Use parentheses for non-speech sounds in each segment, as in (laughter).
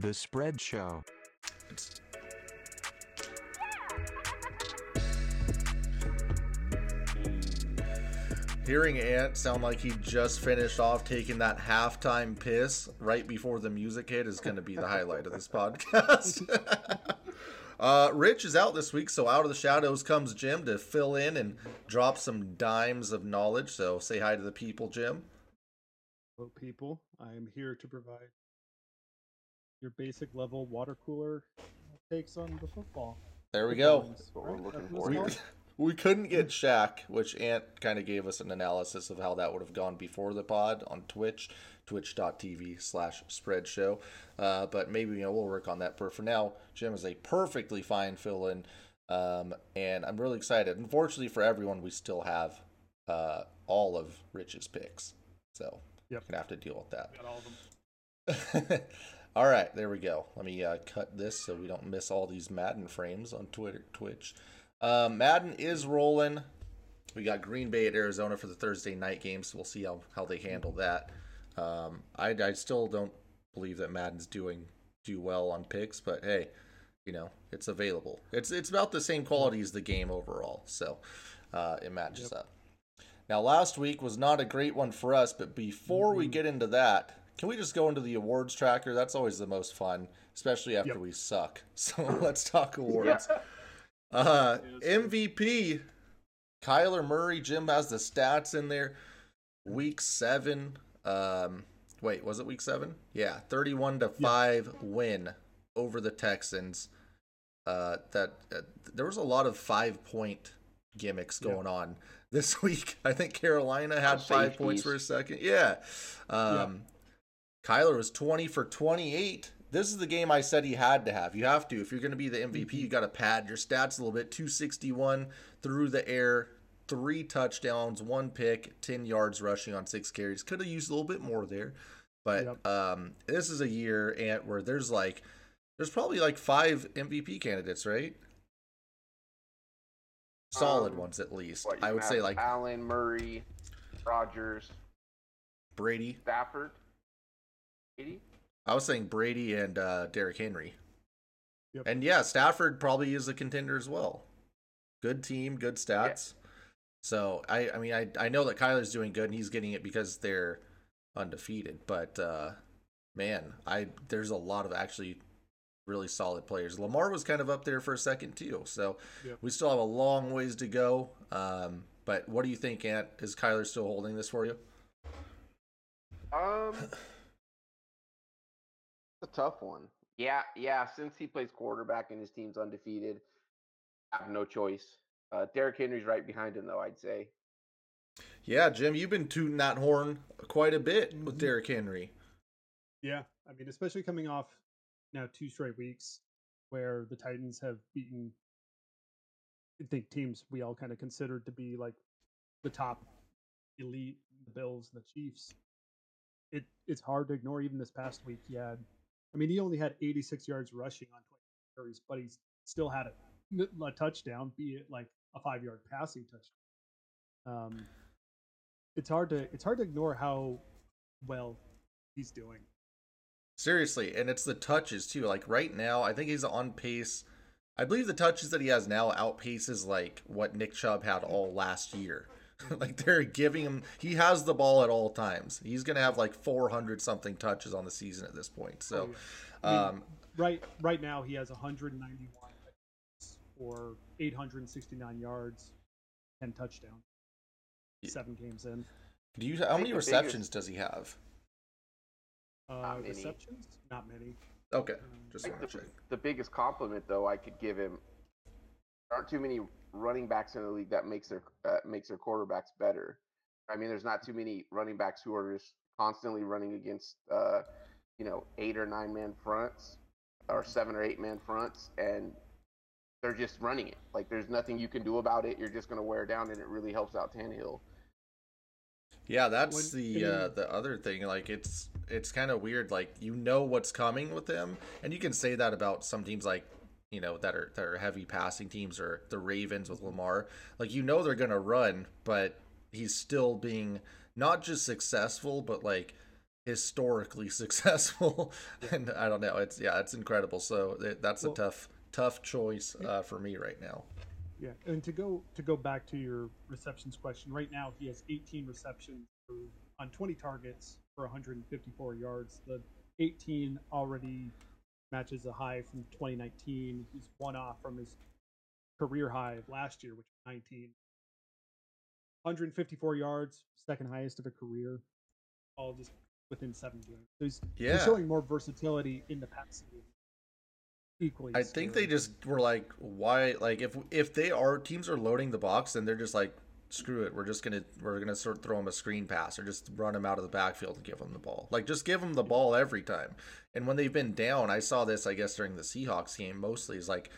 The Spread Show. Hearing Ant sound like he just finished off taking that halftime piss right before the music hit is going to be the highlight of this podcast. (laughs) uh, Rich is out this week, so out of the shadows comes Jim to fill in and drop some dimes of knowledge. So say hi to the people, Jim. Hello, people. I am here to provide your basic level water cooler takes on the football. There we go. That's what we're looking for. We, (laughs) we couldn't get Shaq, which Ant kind of gave us an analysis of how that would have gone before the pod on Twitch, twitch.tv slash spread show. Uh, but maybe you know we'll work on that. But for now, Jim is a perfectly fine fill in. Um, and I'm really excited. Unfortunately for everyone, we still have uh, all of Rich's picks. So Yep. gonna have to deal with that. (laughs) All of them. all right, there we go. Let me uh, cut this so we don't miss all these Madden frames on Twitter, Twitch. Uh, Madden is rolling. We got Green Bay at Arizona for the Thursday night game, so we'll see how, how they handle that. Um, I, I still don't believe that Madden's doing do well on picks, but hey, you know it's available. It's it's about the same quality as the game overall, so uh, it matches up. Now, last week was not a great one for us, but before we get into that, can we just go into the awards tracker? That's always the most fun, especially after Yep. we suck. (laughs) So let's talk awards. Uh, MVP, Kyler Murray. Jim has the stats in there. Week seven. Um, wait, was it week seven? Yeah, thirty-one to five win over the Texans. Uh, that uh, there was a lot of five-point gimmicks Yeah. going on (laughs) this week. I think Carolina had five points for a second. Yeah. Um, Kyler was 20 for 28. This is the game I said he had to have. You have to. If you're going to be the MVP, you got to pad your stats a little bit. 261 through the air, three touchdowns, one pick, 10 yards rushing on six carries. Could have used a little bit more there. But Yep. um, this is a year Ant, where there's like, there's probably like five MVP candidates, right? Solid Um, ones at least. What, I would say like Allen, Murray, Rodgers, Brady. Stafford. 80? I was saying Brady and uh, Derrick Henry. Yep. And yeah, Stafford probably is a contender as well. Good team, good stats. So I, I mean, I, I know that Kyler's doing good and he's getting it because they're undefeated. But uh, man, I there's a lot of actually really solid players. Lamar was kind of up there for a second too. So Yep. we still have a long ways to go. Um, but what do you think, Ant? Is Kyler still holding this for you? Um, it's a tough one. Yeah, yeah. Since he plays quarterback and his team's undefeated, I have no choice. Uh, Derrick Henry's right behind him, though. I'd say. Yeah, Jim, you've been tooting that horn quite a bit with Mhm. Derrick Henry. Yeah, I mean, especially coming off now two straight weeks where the Titans have beaten, I think teams we all kind of considered to be like the top elite, the Bills the Chiefs. It it's hard to ignore. Even this past week, he had, I mean, he only had 86 yards rushing on 20 carries, but he still had a, a touchdown, be it like a five yard passing touchdown. Um, it's hard to it's hard to ignore how well he's doing. Seriously, and it's the touches too. Like right now, I think he's on pace. I believe the touches that he has now outpaces like what Nick Chubb had all last year. (laughs) like they're giving him he has the ball at all times. He's going to have like 400 something touches on the season at this point. So Oh, I mean, um right right now he has 191 or 869 yards, 10 touchdowns. Yeah. Seven games in. do you how many receptions biggest- does he have? Uh, many. receptions? Not many. Okay, Um, just want to the, check. the biggest compliment, though, I could give him. There aren't too many running backs in the league that makes their uh, makes their quarterbacks better. I mean, there's not too many running backs who are just constantly running against, uh, you know, eight or nine man fronts, or seven or eight man fronts, and they're just running it. Like there's nothing you can do about it. You're just going to wear down, and it really helps out Tannehill. Yeah, that's When- the uh, the other thing. Like it's it's kind of weird. Like you know what's coming with them, and you can say that about some teams like you know that are that are heavy passing teams or the Ravens with Lamar. Like you know they're gonna run, but he's still being not just successful, but like historically (laughs) successful. and I don't know. It's yeah, it's incredible. So it, that's Well- a tough tough choice uh, for me right now. Yeah, and to go to go back to your receptions question, right now he has 18 receptions on 20 targets for 154 yards. The 18 already matches a high from 2019. He's one off from his career high of last year, which was 19. 154 yards, second highest of a career, all just within seven games. So he's, he's showing more versatility in the passing game. Equally, I think they just were like, why? Like, if if they are teams are loading the box, then they're just like, screw it. We're just gonna we're gonna sort of throw him a screen pass or just run him out of the backfield and give him the ball. Like, just give him the ball every time. And when they've been down, I saw this, I guess, during the Seahawks game mostly is like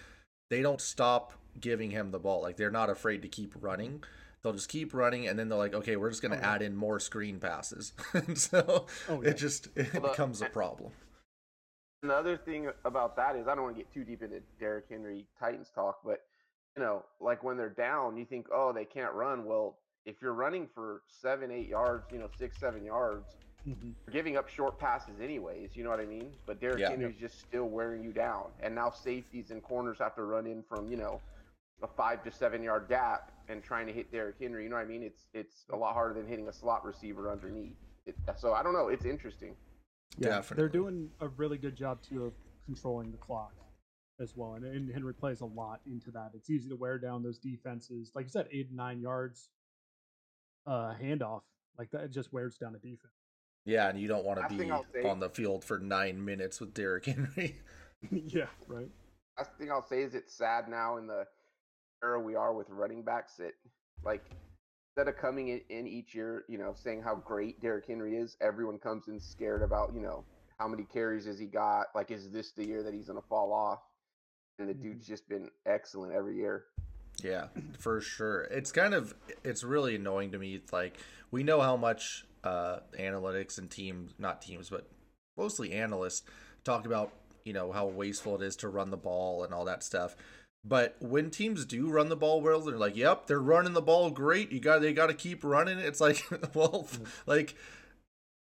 they don't stop giving him the ball. Like they're not afraid to keep running. They'll just keep running, and then they're like, okay, we're just gonna Oh, add in more screen passes. (laughs) and so Oh, yeah. it just it Well, becomes a problem. And the other thing about that is I don't want to get too deep into Derrick Henry Titans talk, but you know, like when they're down, you think, oh, they can't run. Well, if you're running for seven, eight yards, you know, six, seven yards, Mhm. you're giving up short passes anyways. You know what I mean? But Derrick Yeah. Henry's just still wearing you down, and now safeties and corners have to run in from you know a five to seven yard gap and trying to hit Derrick Henry. You know what I mean? It's it's a lot harder than hitting a slot receiver underneath. It, so I don't know. It's interesting. Yeah, Definitely. they're doing a really good job too of controlling the clock as well, and, and Henry plays a lot into that. It's easy to wear down those defenses, like you said, eight and nine yards uh, handoff like that. Just wears down a defense. Yeah, and you don't want to be thing I'll say- on the field for nine minutes with Derrick Henry. (laughs) yeah, right. last thing I'll say is it's sad now in the era we are with running backs that like instead of coming in, in each year, you know, saying how great Derrick Henry is, everyone comes in scared about, you know, how many carries has he got? Like, is this the year that he's gonna fall off? And the dude's just been excellent every year. Yeah, for sure. It's kind of it's really annoying to me. It's like we know how much uh analytics and teams, not teams, but mostly analysts talk about, you know, how wasteful it is to run the ball and all that stuff. But when teams do run the ball well, they're like, "Yep, they're running the ball great. You got they got to keep running." It's like, (laughs) well, like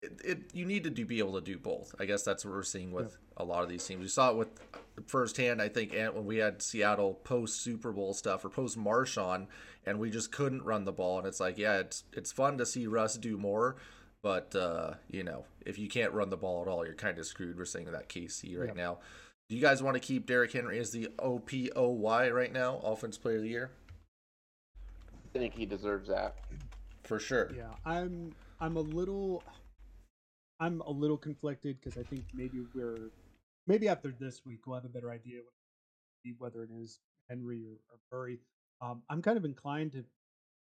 it, it you need to do be able to do both. I guess that's what we're seeing with a lot of these teams. We saw it with firsthand. I think and when we had Seattle post Super Bowl stuff or post Marshawn, and we just couldn't run the ball. And it's like, yeah, it's it's fun to see Russ do more, but uh, you know, if you can't run the ball at all, you're kind of screwed. We're saying that KC right Yeah. now. Do you guys want to keep Derrick Henry as the OPOY right now, Offense Player of the Year? I think he deserves that. For sure. Yeah, I'm I'm a little I'm a little conflicted because I think maybe we're maybe after this week we'll have a better idea whether it is Henry or, or Murray. Um, I'm kind of inclined to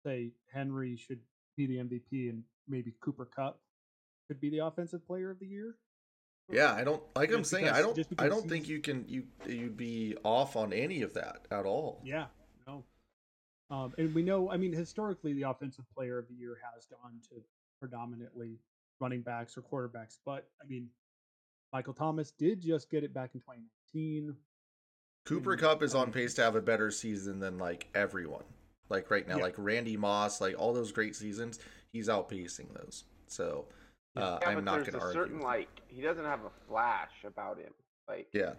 say Henry should be the MVP and maybe Cooper Kupp could be the offensive player of the year. Yeah, I don't like I'm Just saying I don't I don't think you can you you'd be off on any of that at all. Yeah, no. Um, and we know, I mean, historically, the offensive player of the year has gone to predominantly running backs or quarterbacks. But I mean, Michael Thomas did just get it back in 2019. Cooper Kupp is on pace to have a better season than like everyone. Like right now, Yeah. like Randy Moss, like all those great seasons, he's outpacing those. So uh, Yeah, I'm not going to argue. certain like he doesn't have a flash about him. Like yeah,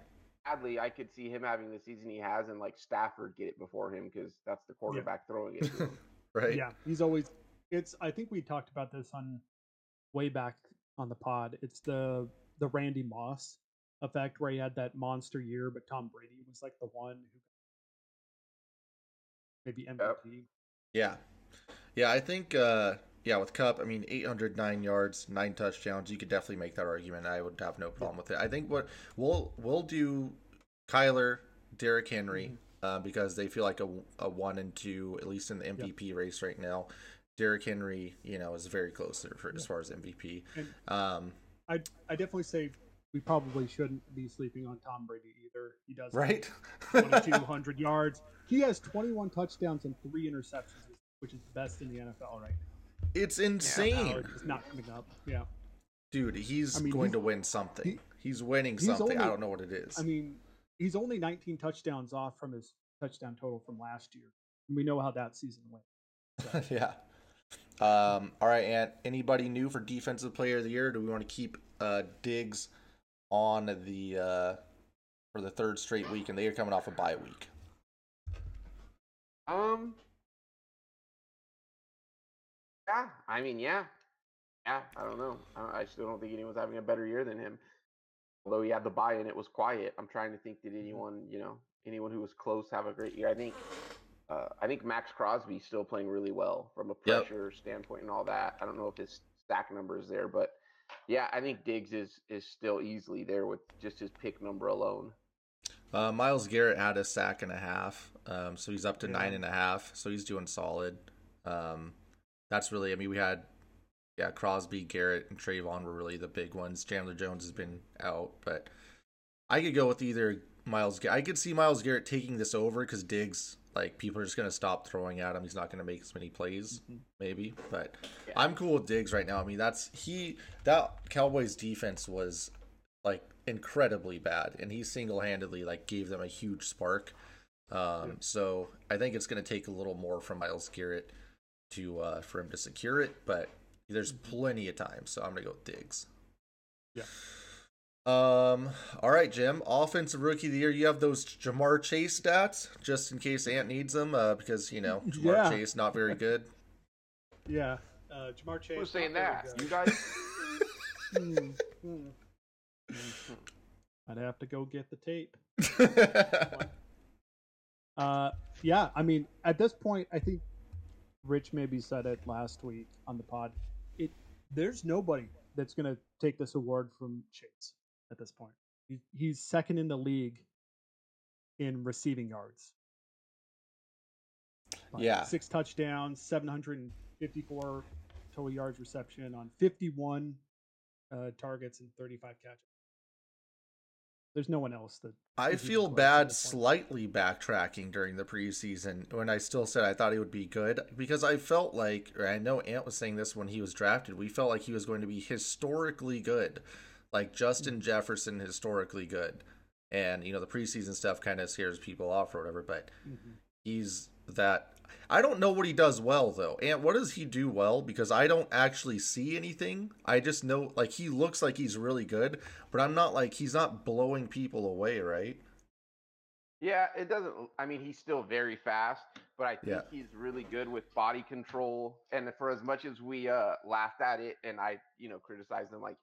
sadly, I could see him having the season he has, and like Stafford get it before him because that's the quarterback throwing it. To him. (laughs) right. Yeah, he's always. It's. I think we talked about this on way back on the pod. It's the the Randy Moss effect where he had that monster year, but Tom Brady was like the one who maybe MVP. Yeah. Yeah, I think uh yeah, with Kupp, I mean 809 yards, 9 touchdowns, you could definitely make that argument. I would have no problem with it. I think what we'll we'll do Kyler, Derrick Henry Mm-hmm. uh, because they feel like a, a 1 and 2 at least in the MVP race right now. Derrick Henry, you know, is very close there for, as far as MVP. Um I I definitely say we probably shouldn't be sleeping on Tom Brady either. He does right? 2,200 (laughs) yards. He has 21 touchdowns and three interceptions, which is best in the NFL right now. it's insane. it's not coming up. Yeah. Dude, he's I mean, going he's- to win something. he- he's winning he's something. I don't know what it is. I mean, he's only 19 touchdowns off from his touchdown total from last year. And we know how that season went. (laughs) yeah. Um, all right, Ant. Anybody new for defensive player of the year? Do we want to keep uh, Diggs on the uh, for the third straight week, and they are coming off a bye week? Um. Yeah, I mean, yeah, yeah. I don't know. I, I still don't think anyone's having a better year than him. Although he had the bye and it was quiet. I'm trying to think. Did anyone, you know, anyone who was close have a great year? I think. Uh, I think Maxx Crosby's still playing really well from a Yep. pressure standpoint and all that. I don't know if his stack number is there, but yeah, I think Diggs is is still easily there with just his pick number alone. Uh, Myles Garrett had a sack and a half, um, so he's up to Yeah. nine and a half. So he's doing solid. Um, that's really, I mean, we had, yeah, Crosby, Garrett, and Trayvon were really the big ones. Chandler Jones has been out, but I could go with either Myles. I could see Myles Garrett taking this over because Diggs, like, people are just gonna stop throwing at him. He's not gonna make as many plays, maybe. But Yeah. I'm cool with Diggs right now. I mean, that's he that Cowboys defense was like incredibly bad, and he single handedly like gave them a huge spark. Um, so I think it's going to take a little more from Myles Garrett to uh, for him to secure it, but there's plenty of time, so I'm going to go with Diggs. Yeah. Um. All right, Jim. Offensive rookie of the year. You have those Ja'Marr Chase stats, just in case Ant needs them, uh, because you know Ja'Marr Yeah. Chase not very good. Yeah, uh, Ja'Marr Chase. Who's saying not that? very You good. guys? (laughs) Hmm, hmm. I'd have to go get the tape. (laughs) Uh, yeah, I mean, at this point, I think Rich maybe said it last week on the pod. It there's nobody that's gonna take this award from Chase at this point. He, he's second in the league in receiving yards. Like, Yeah. six touchdowns, seven hundred and fifty-four total yards reception on fifty-one uh, targets and thirty-five catches. There's no one else that I feel bad slightly backtracking during the preseason when I still said I thought he would be good because I felt like, or I know Ant was saying this when he was drafted, we felt like he was going to be historically good, like Justin Jefferson historically good. And, you know, the preseason stuff kind of scares people off or whatever, but Mhm. he's that. I don't know what he does well though. And what does he do well? Because I don't actually see anything. I just know like he looks like he's really good, but I'm not like he's not blowing people away, right? Yeah, it doesn't. I mean, he's still very fast, but I think Yeah. he's really good with body control. And for as much as we uh, laughed at it, and I, you know, criticized him like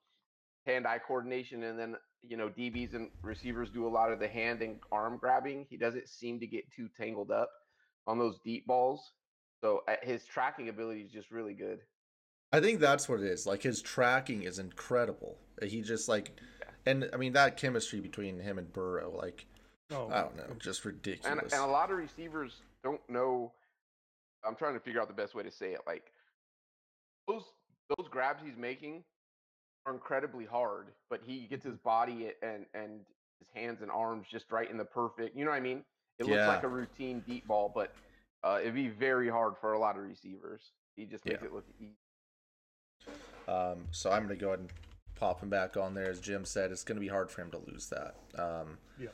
hand-eye coordination, and then you know DBs and receivers do a lot of the hand and arm grabbing. He doesn't seem to get too tangled up on those deep balls. So uh, his tracking ability is just really good. I think that's what it is. Like his tracking is incredible. He just like, and I mean that chemistry between him and Burrow, like Oh, I don't know, just And, ridiculous. and a lot of receivers don't know. I'm trying to figure out the best way to say it. Like those those grabs he's making are incredibly hard, but he gets his body and and his hands and arms just right in the perfect. You know what I mean? It looks like a routine deep ball, but uh, it'd be very hard for a lot of receivers. He just makes Yeah. it look easy. Um, so I'm gonna go ahead and pop him back on there. As Jim said, it's gonna be hard for him to lose that. Um, Yeah.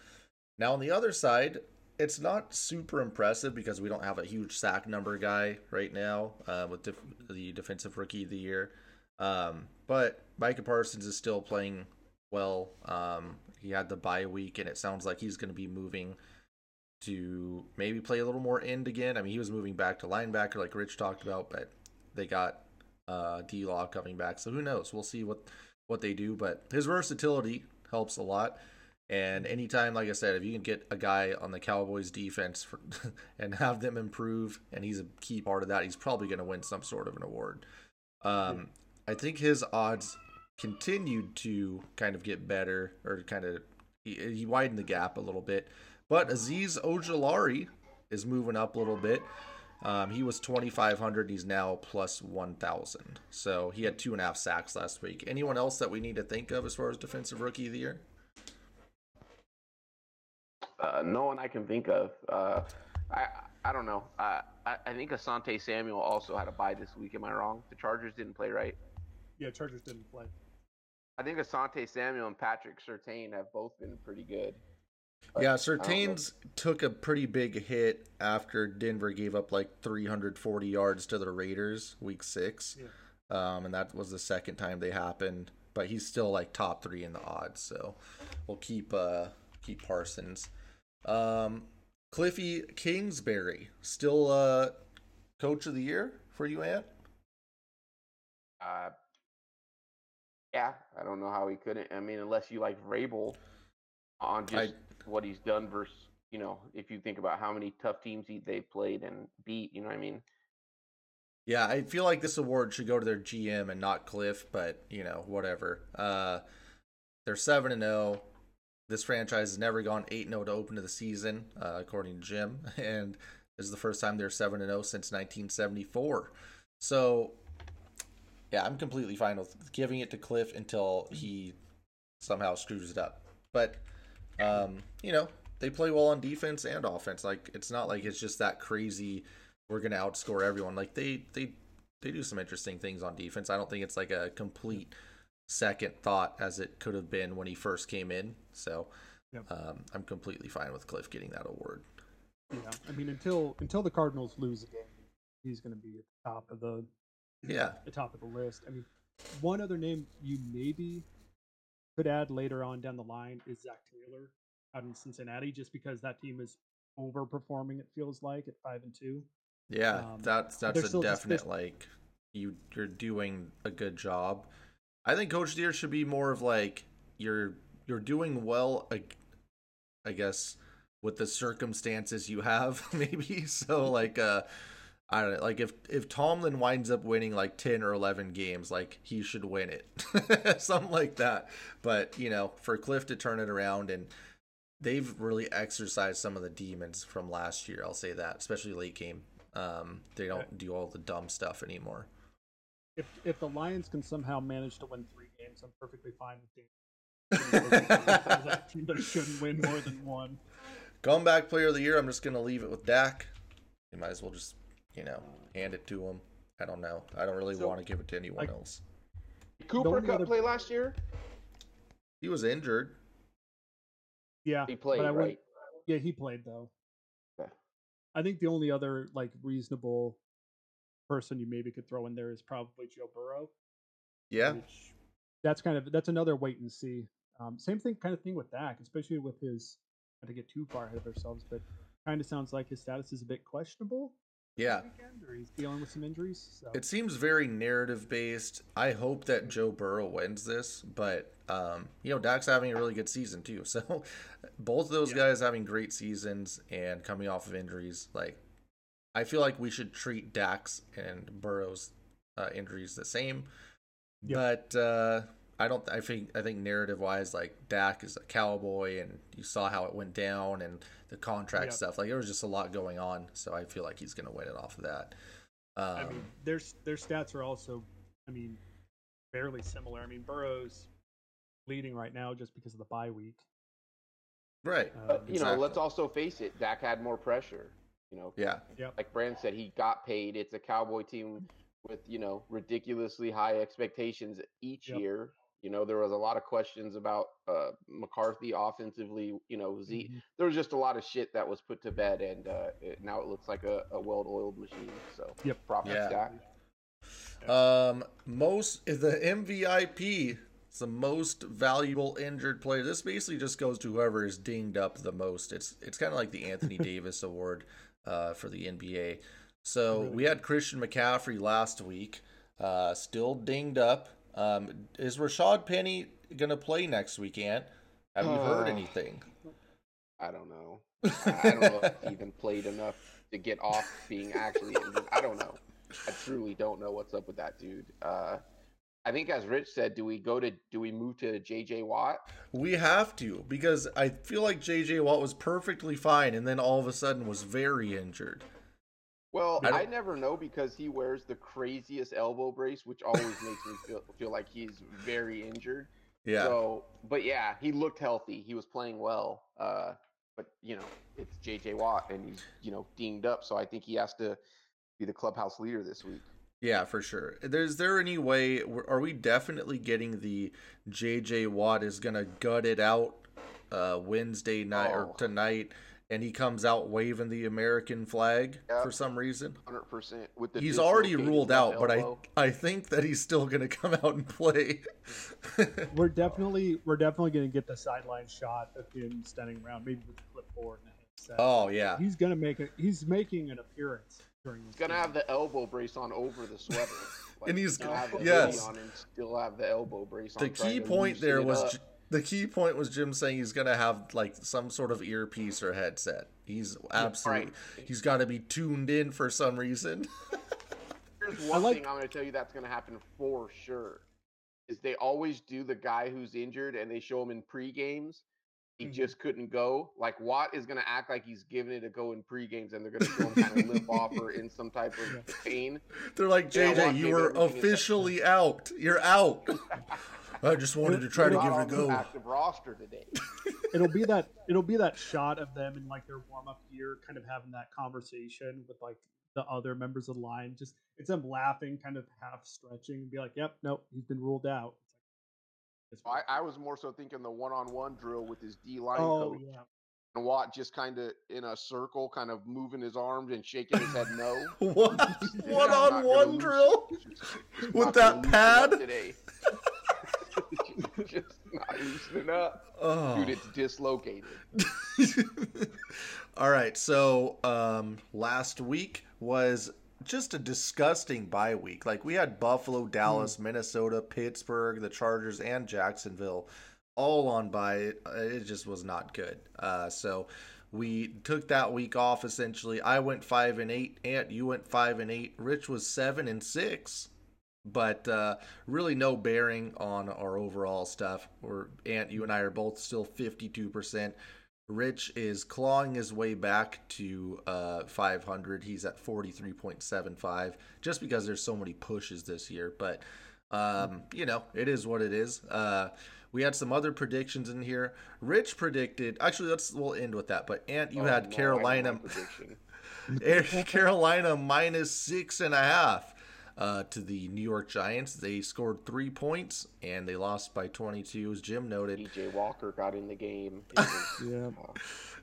Now on the other side, it's not super impressive because we don't have a huge sack number guy right now uh, with def- the defensive rookie of the year. Um, but Micah Parsons is still playing well. Um, he had the bye week, and it sounds like he's going to be moving to maybe play a little more end again. I mean, he was moving back to linebacker, like Rich talked about, but they got uh, D Law coming back, so who knows? We'll see what what they do. But his versatility helps a lot. And anytime, like I said, if you can get a guy on the Cowboys defense for, (laughs) and have them improve, and he's a key part of that, he's probably going to win some sort of an award. Um, I think his odds continued to kind of get better, or kind of he, he widened the gap a little bit. But Azeez Ojulari is moving up a little bit. Um, he was 2,500. He's now plus 1,000. So he had two and a half sacks last week. Anyone else that we need to think of as far as defensive rookie of the year? Uh, no one I can think of. Uh, I I don't know. Uh, I I think Asante Samuel also had a bye this week. Am I wrong? The Chargers didn't play right. yeah, Chargers didn't play. I think Asante Samuel and Patrick Surtain have both been pretty good. But Yeah, I. Surtains took a pretty big hit after Denver gave up like 340 yards to the Raiders week six. Um, and that was the second time they happened. But he's still like top three in the odds, so we'll keep uh keep Parsons. Um, Kliffy Kingsbury still uh coach of the year for you, Ant? Uh, yeah, I don't know how he couldn't. I mean, unless you like Vrabel on just what he's done versus, you know, if you think about how many tough teams he, they played and beat, you know what I mean? Yeah, I feel like this award should go to their GM and not Kliff, but you know, whatever. Uh they're 7 and 0. This franchise has never gone 8 0 to open to the season, uh, according to Jim, (laughs) and this is the first time they're 7 and 0 since 1974. So, yeah, I'm completely fine with giving it to Kliff until he somehow screws it up. But um, you know, they play well on defense and offense. Like it's not like it's just that crazy we're gonna outscore everyone. Like they they they do some interesting things on defense. I don't think it's like a complete second thought as it could have been when he first came in. So Yep. um, I'm completely fine with Kliff getting that award. Yeah, I mean until until the Cardinals lose a game, he's going to be at the top of the Yeah. the top of the list. I mean, one other name you maybe could add later on down the line is Zac Taylor out in Cincinnati, just because that team is overperforming. It feels like at five and two. Yeah, Um, that's that's a definite like you you're doing a good job. I think Coach Deere should be more of like you're you're doing well. I, I guess with the circumstances you have, (laughs) maybe. So like uh, I don't know, like if if Tomlin winds up winning like ten or eleven games, like he should win it, (laughs) something like that. But you know, for Kliff to turn it around and they've really exercised some of the demons from last year. I'll say that, especially late game. Um, they don't do all the dumb stuff anymore. If if the Lions can somehow manage to win three games, I'm perfectly fine with Dan. (laughs) that team that shouldn't win more than one. Comeback player of the year. I'm just gonna leave it with Dak. You might as well just, you know, hand it to him. I don't know. I don't really So, want to give it to anyone like- else. Cooper only Kupp other- play last year? He was injured. Yeah, He played, but I wouldn't- Yeah, he played though. Okay. I think the only other like reasonable person you maybe could throw in there is probably Joe Burrow. Yeah. which that's kind of that's another wait and see. Um, same thing, kind of thing with Dak, especially with his. Not to get too far ahead of ourselves, but kind of sounds like his status is a bit questionable. Yeah. weekend, or he's dealing with some injuries. So It seems very narrative based. I hope that Joe Burrow wins this, but um, you know, Dak's having a really good season too. (laughs) So both of those Yeah. guys having great seasons and coming off of injuries, like I feel like we should treat Dak's and Burrow's uh, injuries the same. Yep. But uh, I don't. I think. I think narrative wise, like Dak is a cowboy, and you saw how it went down, and the contract Yep. stuff. Like there was just a lot going on. So I feel like he's going to win it off of that. Um, I mean, their their stats are also, I mean, fairly similar. I mean, Burrow's leading right now just because of the bye week. right. Um, You know, let's also face it. Dak had more pressure. You know, Yeah. like Brand said, he got paid. It's a Cowboy team with you know ridiculously high expectations each Yep. year. You know, there was a lot of questions about uh, McCarthy offensively. You know, Z. Mhm. There was just a lot of shit that was put to bed, and uh, it, now it looks like a, a well-oiled machine. So, Yep. props Yeah. to Dak. Um, most the MVIP. It's the most valuable injured player. This basically just goes to whoever is dinged up the most. It's it's kind of like the Anthony (laughs) Davis Award uh, for the NBA. So we had Christian McCaffrey last week, uh, still dinged up. Um, is Rashaad Penny gonna play next weekend? Have you heard Uh, anything? I don't know. I I don't know if he even played enough to get off being actually injured. I don't know. I truly don't know what's up with that dude. Uh, I think, as Rich said, do we go to do we move to J.J. Watt? We have to because I feel like JJ Watt was perfectly fine, and then all of a sudden was very injured. Well, I I, never know because he wears the craziest elbow brace, which always makes me feel feel like he's very injured. Yeah. So, but yeah, he looked healthy. He was playing well. Uh, but you know, it's J.J. Watt, and he's you know dinged up. So I think he has to be the clubhouse leader this week. Yeah, for sure. Is there any way? Are we definitely getting the JJ Watt is gonna gut it out uh, Wednesday night or Oh. tonight, and he comes out waving the American flag Yep. for some reason. Hundred percent. With the He's already ruled left out, but I. I think that he's still gonna come out and play. (laughs) We're definitely we're definitely gonna get the sideline shot of him standing around, maybe with a clipboard and a headset. oh yeah, He's gonna make it. He's making an appearance during. He's gonna have the elbow brace on over the sweater. (laughs) Like, And he's- gonna have the yes. hoodie on and still have the elbow brace on. the key point there was up. J- the key point was Jim saying he's gonna have like some sort of earpiece or headset. He's absolutely right. he's got to be tuned in for some reason. (laughs) Here's one like- thing I'm going to tell you that's going to happen for sure. Is they always do the guy who's injured and they show him in pre games. He Mhm. just couldn't go. Like Watt is going to act like he's giving it a go in pre games, and they're going to show him kind of (laughs) limp off or in some type of pain. They're like JJ, well, you maybe were officially out. You're out. (laughs) I just wanted to try to give it a go. Active roster today. (laughs) it'll be that it'll be that shot of them in like their warm up gear, kind of having that conversation with like the other members of the line. Just it's them laughing, kind of half stretching, and be like, "Yep, nope, he's been ruled out." It's like, I, I was more so thinking the one on one drill with his D line oh coach. yeah, And Watt just kind of in a circle, kind of moving his arms and shaking his head no. (laughs) What? Just one on one drill? just With that pad? Today. (laughs) just not loosening up. Oh. Dude, it's dislocated. (laughs) All right, so um, last week was just a disgusting bye week. Like we had Buffalo, Dallas, Minnesota, Pittsburgh, the Chargers, and Jacksonville all on bye. It just was not good. Uh, so we took that week off. Essentially, I went five and eight. Ant, you went five and eight. Rich was seven and six. But uh, really, no bearing on our overall stuff. We're Ant, you and I are both still fifty-two percent. Rich is clawing his way back to uh, 500. He's at 43.75 just because there's so many pushes this year. But, um, you know, it is what it is. Uh, we had some other predictions in here. Rich predicted, actually, let's we'll end with that. But Ant, you Oh, had no, Carolina. (laughs) Carolina minus six and a half uh, to the New York Giants. They scored three points and they lost by 22, as Jim noted. PJ Walker got in the game. (laughs) Was, yeah. uh,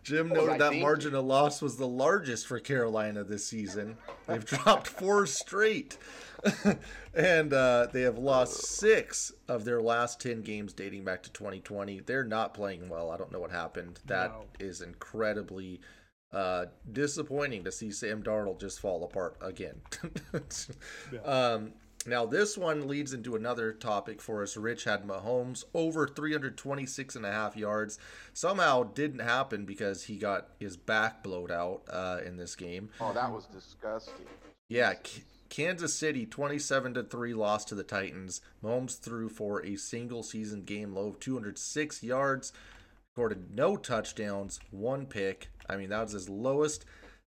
Jim noted I that thinking? margin of loss was the largest for Carolina this season. They've (laughs) dropped four straight, (laughs) and uh, they have lost six of their last 10 games dating back to 2020. They're not playing well. I don't know what happened. That is No. incredibly uh, disappointing to see Sam Darnold just fall apart again. (laughs) Yeah. Um, now, this one leads into another topic for us. Rich had Mahomes over 326 and a half yards. Somehow didn't happen because he got his back blowed out uh, in this game. oh, that was disgusting. Yeah, K- Kansas City 27 to 3 lost to the Titans. Mahomes threw for a single season game low of 206 yards, recorded no touchdowns, one pick. I mean, that was his lowest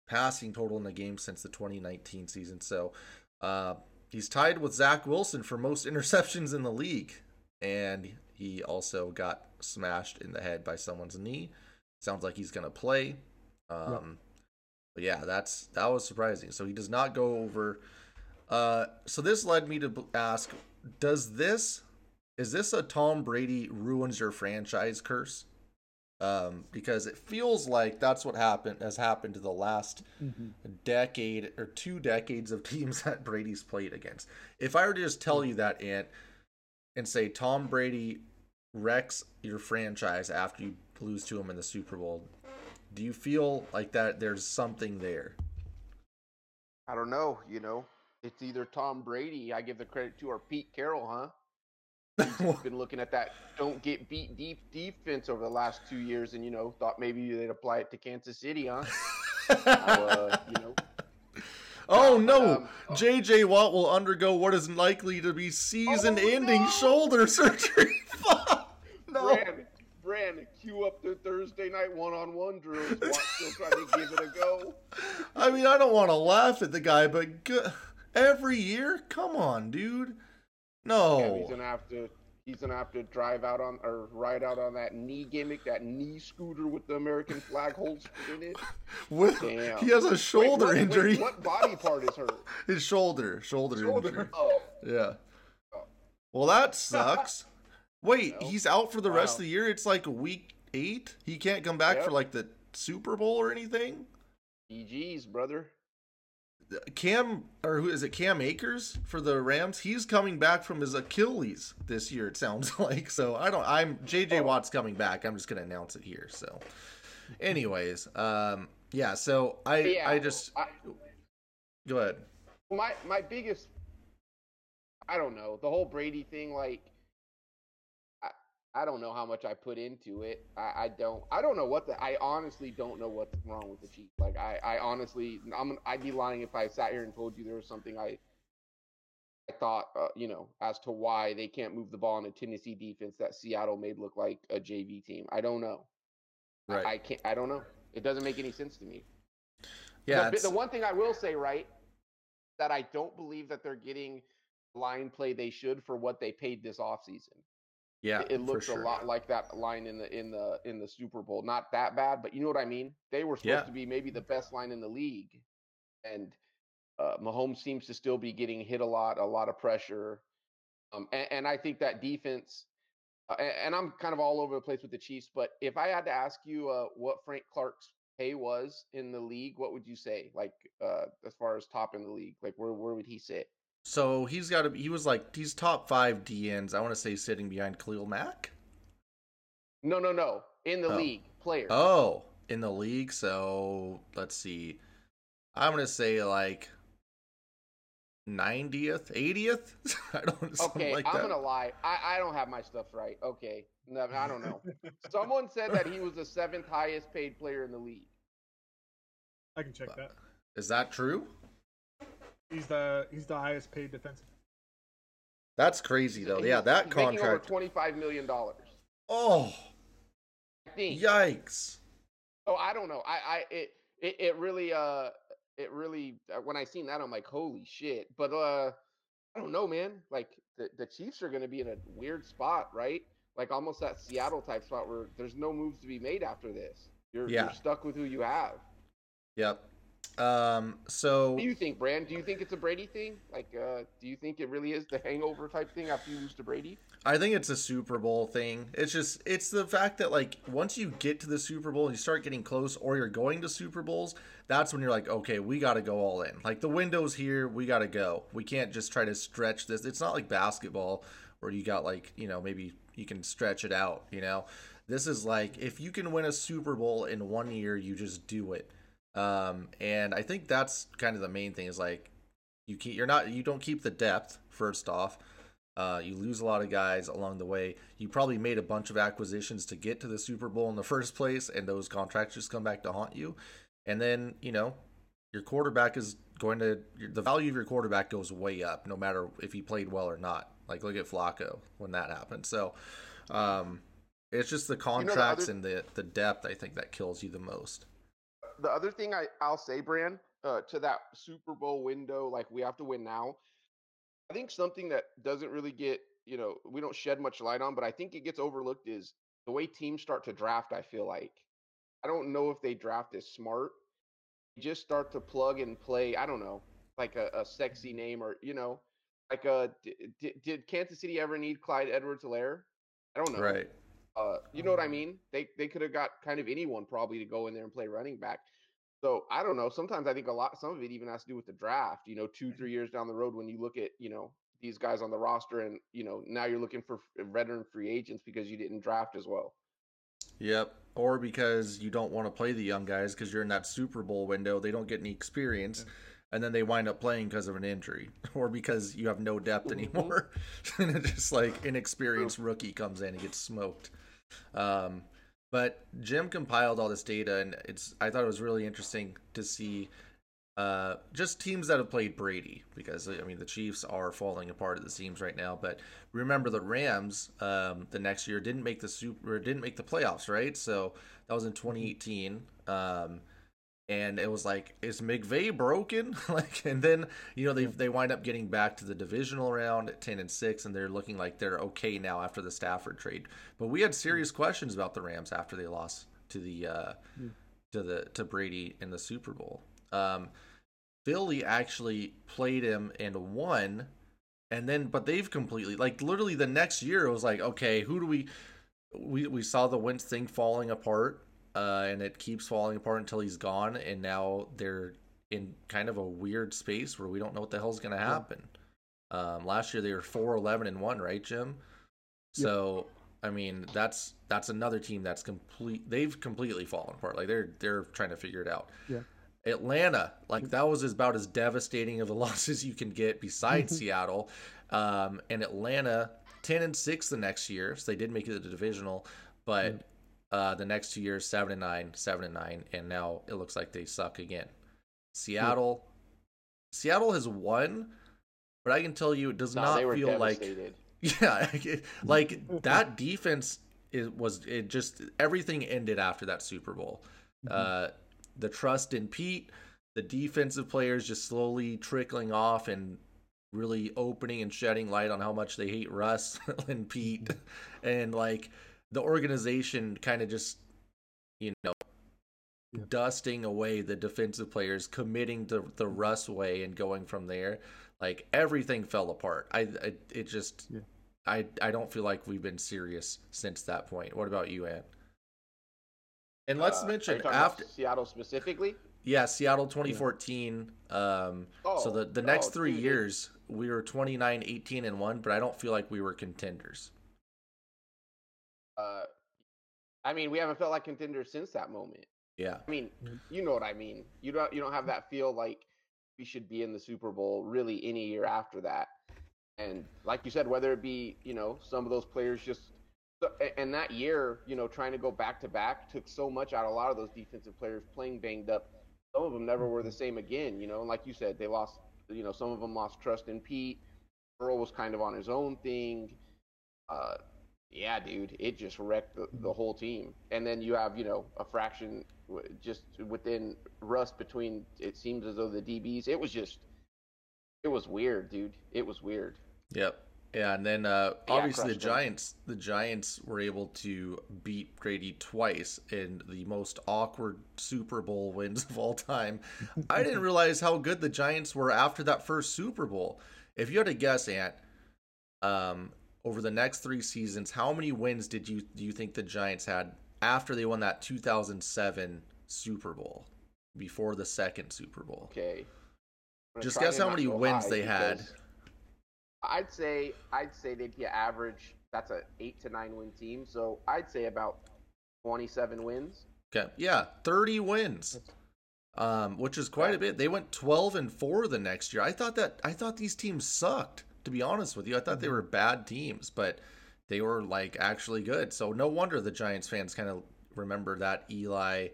passing total in the game since the 2019 season. So, uh, he's tied with Zach Wilson for most (laughs) interceptions in the league, and he also got smashed in the head by someone's knee. Sounds like he's gonna play. Um, but yeah, that's that was surprising. So he does not go over. Uh, so this led me to ask: Does this is this a Tom Brady ruins your franchise curse? Um, because it feels like that's what happened has happened to the last Mhm. decade or two decades of (laughs) teams that Brady's played against. If I were to just tell you that, Ant, and say Tom Brady wrecks your franchise after you lose to him in the Super Bowl, do you feel like that there's something there? I don't know. You know, it's either Tom Brady. I give the credit to, or Pete Carroll, huh? He's been looking at that don't get beat deep defense over the last two years, and you know thought maybe they'd apply it to Kansas City, huh? uh, you know, (laughs) oh no! um, oh. JJ Watt will undergo what is likely to be season-ending no! shoulder (laughs) surgery. Fuck! (laughs) no. Brand, Brand, cue up the Thursday night one-on-one drills. Watt still trying to give it a go. I mean, I don't want to laugh at the guy, but every year, come on, dude. No. Yeah, he's gonna have to. He's gonna have to drive out on or ride out on that knee gimmick, that knee scooter with the American flag holes in it. (laughs) With- Damn. he has a shoulder Wait, what, wait, injury. what body part is hurt? (laughs) His shoulder, shoulder, injury. Shoulder. Oh, Yeah. Oh. Well, that sucks. (laughs) Wait, Well, he's out for the rest wow. of the year. It's like week eight. He can't come back Yep. for like the Super Bowl or anything. GG's, brother. Cam or who is it? Cam Akers for the Rams. He's coming back from his Achilles this year. It sounds (laughs) like so. I don't. I'm JJ Oh. Watt's coming back. I'm just gonna announce it here. So, anyways, um, yeah. So I Yeah, I just I, go ahead. my my biggest I don't know the whole Brady thing. Like, I I don't know how much I put into it. I, I don't I don't know what the I honestly don't know what's wrong with the Chiefs. Like, I I honestly I'm I'd be lying if I sat here and told you there was something I. I thought, uh, you know, as to why they can't move the ball in a Tennessee defense that Seattle made look like a JV team. I don't know. I- Right. I can't. I don't know. It doesn't make any sense to me. yeah. The, the one thing I will say, right, that I don't believe that they're getting line play they should for what they paid this offseason. Yeah. it, it looks sure. a lot like that line in the in the in the Super Bowl. Not that bad, but you know what I mean. They were supposed Yeah. to be maybe the best line in the league, and uh, Mahomes seems to still be getting hit a lot, a lot of pressure, um, and, and I think that defense. Uh, and, and I'm kind of all over the place with the Chiefs, but if I had to ask you uh, what Frank Clark's pay was in the league, what would you say? Like uh, as far as top in the league, like where where would he sit? So he's got to. He was like he's top five DNs. I want to say sitting behind Khalil Mack. No, no, no. In the Oh. league, player. Oh, in the league. So let's see. I'm gonna say like 90th, 80th. (laughs) I don't something Okay, like I'm that. gonna lie. I, I don't have my stuff right. Okay, no, I don't know. (laughs) Someone said that he was the seventh highest paid player in the league. I can check that. Is that true? He's the he's the highest paid defensive. That's crazy though. He's- Yeah, that he's making over contract. twenty-five million dollars. Oh, I think. yikes! Oh, I don't know. I, I, it, it, it really, uh, it really. uh, When I seen that, I'm like, holy shit. But uh, I don't know, man. Like the the Chiefs are gonna be in a weird spot, right? Like almost that Seattle type spot where there's no moves to be made after this. You're, Yeah. you're stuck with who you have. Yep. Um. So What do you think, Brand? Do you think it's a Brady thing? Like, uh, do you think it really is the hangover type thing after you lose to Brady? I think it's a Super Bowl thing. It's just it's the fact that like once you get to the Super Bowl and you start getting close or you're going to Super Bowls, that's when you're like, okay, we got to go all in. Like the window's here, we got to go. We can't just try to stretch this. It's not like basketball where you got like, you know, maybe you can stretch it out, you know. This is like if you can win a Super Bowl in one year, you just do it. Um and I think that's kind of the main thing is like you keep you're not you don't keep the depth first off. Uh, you lose a lot of guys along the way. You probably made a bunch of acquisitions to get to the Super Bowl in the first place, and those contracts just come back to haunt you. And then you know your quarterback is going to the value of your quarterback goes way up, no matter if he played well or not. Like look at Flacco when that happened. So um, it's just the the contracts other- and the the depth I think that kills you the most. The other thing I, I'll say, Brand, uh, to that Super Bowl window, like we have to win now. I think something that doesn't really get, you know, we don't shed much light on, but I think it gets overlooked is the way teams start to draft. I feel like I don't know if they draft as smart. They just start to plug and play. I don't know, like a, a sexy name or you know, like uh, did, did Kansas City ever need Clyde Edwards-Helaire? I don't know. Right. Uh, you know what I mean? They they could have got kind of anyone probably to go in there and play running back. So I don't know. Sometimes I think a lot. Some of it even has to do with the draft. You know, two three years down the road when you look at you know these guys on the roster and you know now you're looking for veteran free agents because you didn't draft as well. Yep. Or because you don't want to play the young guys because you're in that Super Bowl window, they don't get any experience, and then they wind up playing because of an injury, (laughs) or because you have no depth Mhm. anymore, (laughs) and it's just like inexperienced rookie comes in and gets smoked. Um, but Jim compiled all this data, and it's I thought it was really interesting to see uh, just teams that have played Brady because I mean the Chiefs are falling apart at the seams right now. But remember the Rams um, the next year didn't make the super didn't make the playoffs, right? So that was in 2018. Um, and it was like, is McVay broken? (laughs) like, and then you know they they wind up getting back to the divisional round at ten and six, and they're looking like they're okay now after the Stafford trade. But we had serious questions about the Rams after they lost to the uh, to the to Brady in the Super Bowl. Um, Philly actually played him and won, and then but they've completely like literally the next year it was like, okay, who do we? we we saw the Wentz thing falling apart, uh, and it keeps falling apart until he's gone, and now they're in kind of a weird space where we don't know what the hell's going to happen. Um, last year they were four eleven and one, right, Jim? So I mean that's that's another team that's complete. They've completely fallen apart. Like they're they're trying to figure it out. Yeah. Atlanta, like that was about as devastating of a (laughs) loss as you can get besides Seattle. Um, and Atlanta, ten and six the next year, so they did make it to the divisional, but uh, the next two years, seven and nine, seven and nine, and now it looks like they suck again. Seattle, Seattle has won, but I can tell you it does No, not feel like (laughs) yeah, (laughs) like that defense was it just everything ended after that Super Bowl. Uh, the trust in Pete, the defensive players just slowly trickling off and really opening and shedding light on how much they hate Russ (laughs) and Pete, and like the organization kind of just you know Yeah. dusting away the defensive players, committing to the Russ way and going from there. Like everything fell apart. I, I it just Yeah. I I don't feel like we've been serious since that point. What about you, Ant? And let's Uh, mention you talking about after Seattle specifically. yeah, Seattle 2014. Um so Oh, the the next oh, 3 dude, years we were 29 18 and 1, but I don't feel like we were contenders. Uh, I mean, we haven't felt like contenders since that moment. Yeah. I mean, Mhm. you know what I mean. You don't you don't have that feel like we should be in the Super Bowl really any year after that. And like you said, whether it be you know some of those players just and that year, you know, trying to go back to back took so much out of a lot of those defensive players playing banged up. Some of them never were the same again. You know, and like you said, they lost. You know, some of them lost trust in Pete. Earl was kind of on his own thing. Uh, yeah, dude, it just wrecked the, the whole team. And then you have, you know, a fraction just within rust between. It seems as though the DBs. It was just, it was weird, dude. It was weird. Yep. Yeah, and then uh, Yeah, obviously the crushed them. Giants, the Giants were able to beat Brady twice in the most awkward Super Bowl wins of all time. (laughs) I didn't realize how good the Giants were after that first Super Bowl. If you had to guess, Ant, um, over the next three seasons, how many wins did you do you think the Giants had after they won that 2007 Super Bowl, before the second Super Bowl? Okay. Just guess how many wins they had. I'd say I'd say they'd be average. That's a eight to nine win team. So I'd say about twenty seven wins. Okay, yeah, 30 wins. um, which is quite a bit. They went twelve and four the next year. I thought that I thought these teams sucked. To be honest with you, I thought they were bad teams, but they were like actually good. So no wonder the Giants fans kind of remember that Eli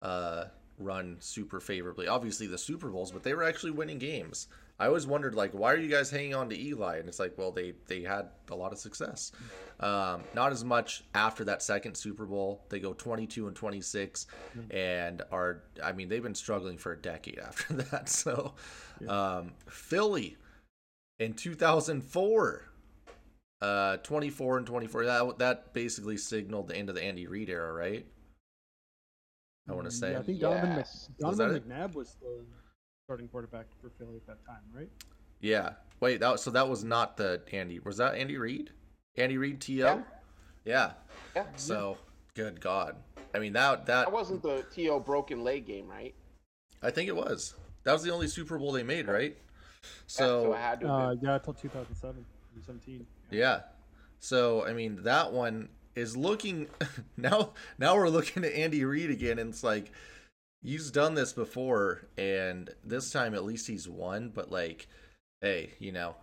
uh, run super favorably. Obviously the Super Bowls, but they were actually winning games. I always wondered like why are you guys hanging on to Eli? And it's like well they they had a lot of success. Um, not as much after that second Super Bowl. They go 22 and 26 and are I mean they've been struggling for a decade (laughs) after that. So um, Philly in 2004 uh 24 and 24 that that basically signaled the end of the Andy Reid era, right? I want to say. Yeah, I think Donovan, Mc, Yes. Was Donovan that it? McNabb was the starting quarterback for Philly at that time, right? Yeah. Wait, that was, so that was not the Andy. Was that Andy Reid? Andy Reid TO? Yeah. Yeah. Yeah. So, good God. I mean that that That wasn't the To broken leg game, right? I think it was. That was the only Super Bowl they made, right? Yeah, so So it had to Uh, yeah, until 2007, 2017. yeah. So I mean that one is looking (laughs) now. Now we're looking at Andy Reid again, and it's like he's done this before, and this time at least he's won. But like, hey, you know,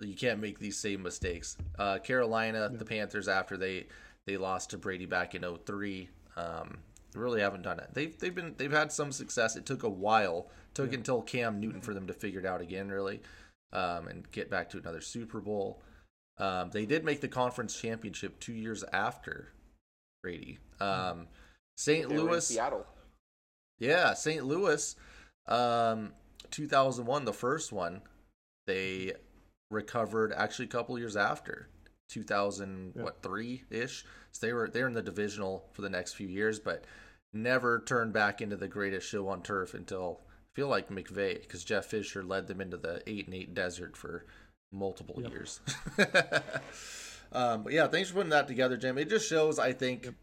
you can't make these same mistakes. Uh, Carolina, the Panthers, after they they lost to Brady back in 03, um, really haven't done it. They've they've been they've had some success. It took a while. It took until Cam Newton for them to figure it out again, really, um, and get back to another Super Bowl. Um, they did make the conference championship two years after Brady. Um, St. They in Louis, Seattle. yeah, St. Louis, um, 2001, the first one, they recovered actually a couple years after 2000, Yeah. what three ish. So they were they're in the divisional for the next few years, but never turned back into the greatest show on turf until I feel like McVay because Jeff Fisher led them into the eight and eight desert for multiple Yep. years. (laughs) Um, but yeah, thanks for putting that together, Jim. It just shows, I think, Yep.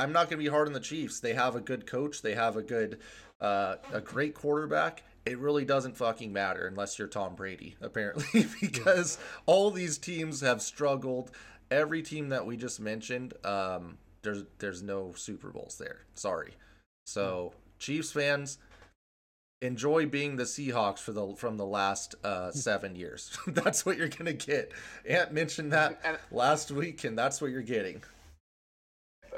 I'm not going to be hard on the Chiefs. They have a good coach. They have a good, uh, a great quarterback. It really doesn't fucking matter unless you're Tom Brady, apparently, (laughs) because all these teams have struggled. Every team that we just mentioned, um, there's there's no Super Bowls there. Sorry. So Chiefs fans, enjoy being the Seahawks for the from the last uh, seven years. (laughs) that's what you're gonna get. Ant mentioned that And- last week, and that's what you're getting.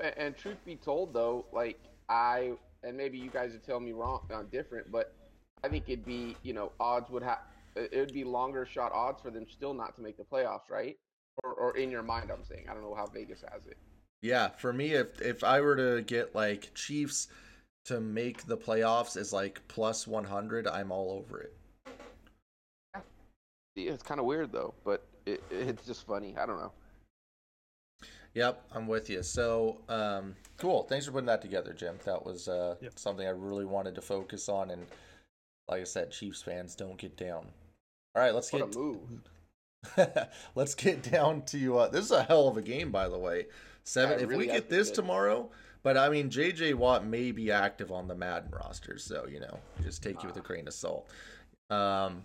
And, and truth be told, though, like I and maybe you guys would tell me wrong, uh, different, but I think it'd be you know odds would have it would be longer shot odds for them still not to make the playoffs, right? Or, or in your mind, I'm saying I don't know how Vegas has it. Yeah, for me, if if I were to get like Chiefs to make the playoffs is like plus 100, I'm all over it. Yeah, it's kind of weird though, but it, it's just funny. I don't know. Yep, I'm with you. So, um, cool. Thanks for putting that together, Jim. That was uh, Yep. something I really wanted to focus on. And like I said, Chiefs fans don't get down. All right, let's What get a move! (laughs) let's get down to uh, this is a hell of a game, by the way. Seven. Yeah, if we really has get this good. tomorrow, but I mean, J.J. Watt may be active on the Madden roster, so you know, just take you with a Ah. grain of salt. Um,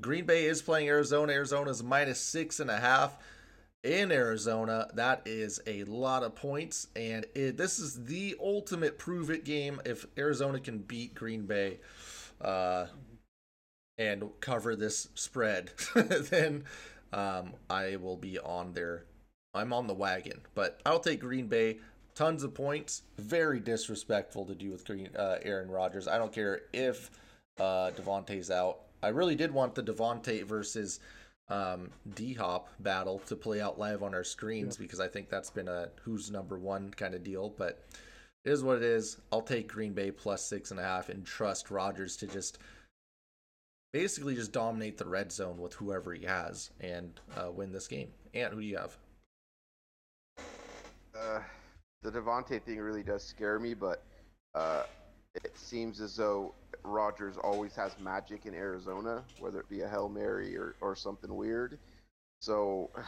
Green Bay is playing Arizona. Arizona's minus six and a half in Arizona. That is a lot of points, and it, this is the ultimate prove it game. If Arizona can beat Green Bay, uh, and cover this spread, (laughs) then um, I will be on there. I'm on the wagon, but I'll take Green Bay. Tons of points. Very disrespectful to do with Green uh, Aaron Rodgers. I don't care if uh, Davante's out. I really did want the Devontae versus um, D Hop battle to play out live on our screens because I think that's been a who's number one kind of deal. But it is what it is. I'll take Green Bay plus six and a half and trust Rodgers to just basically just dominate the red zone with whoever he has and uh, win this game. And who do you have? Uh, the Davante thing really does scare me, but uh, it seems as though Rodgers always has magic in Arizona, whether it be a hail mary or, or something weird. So (sighs) I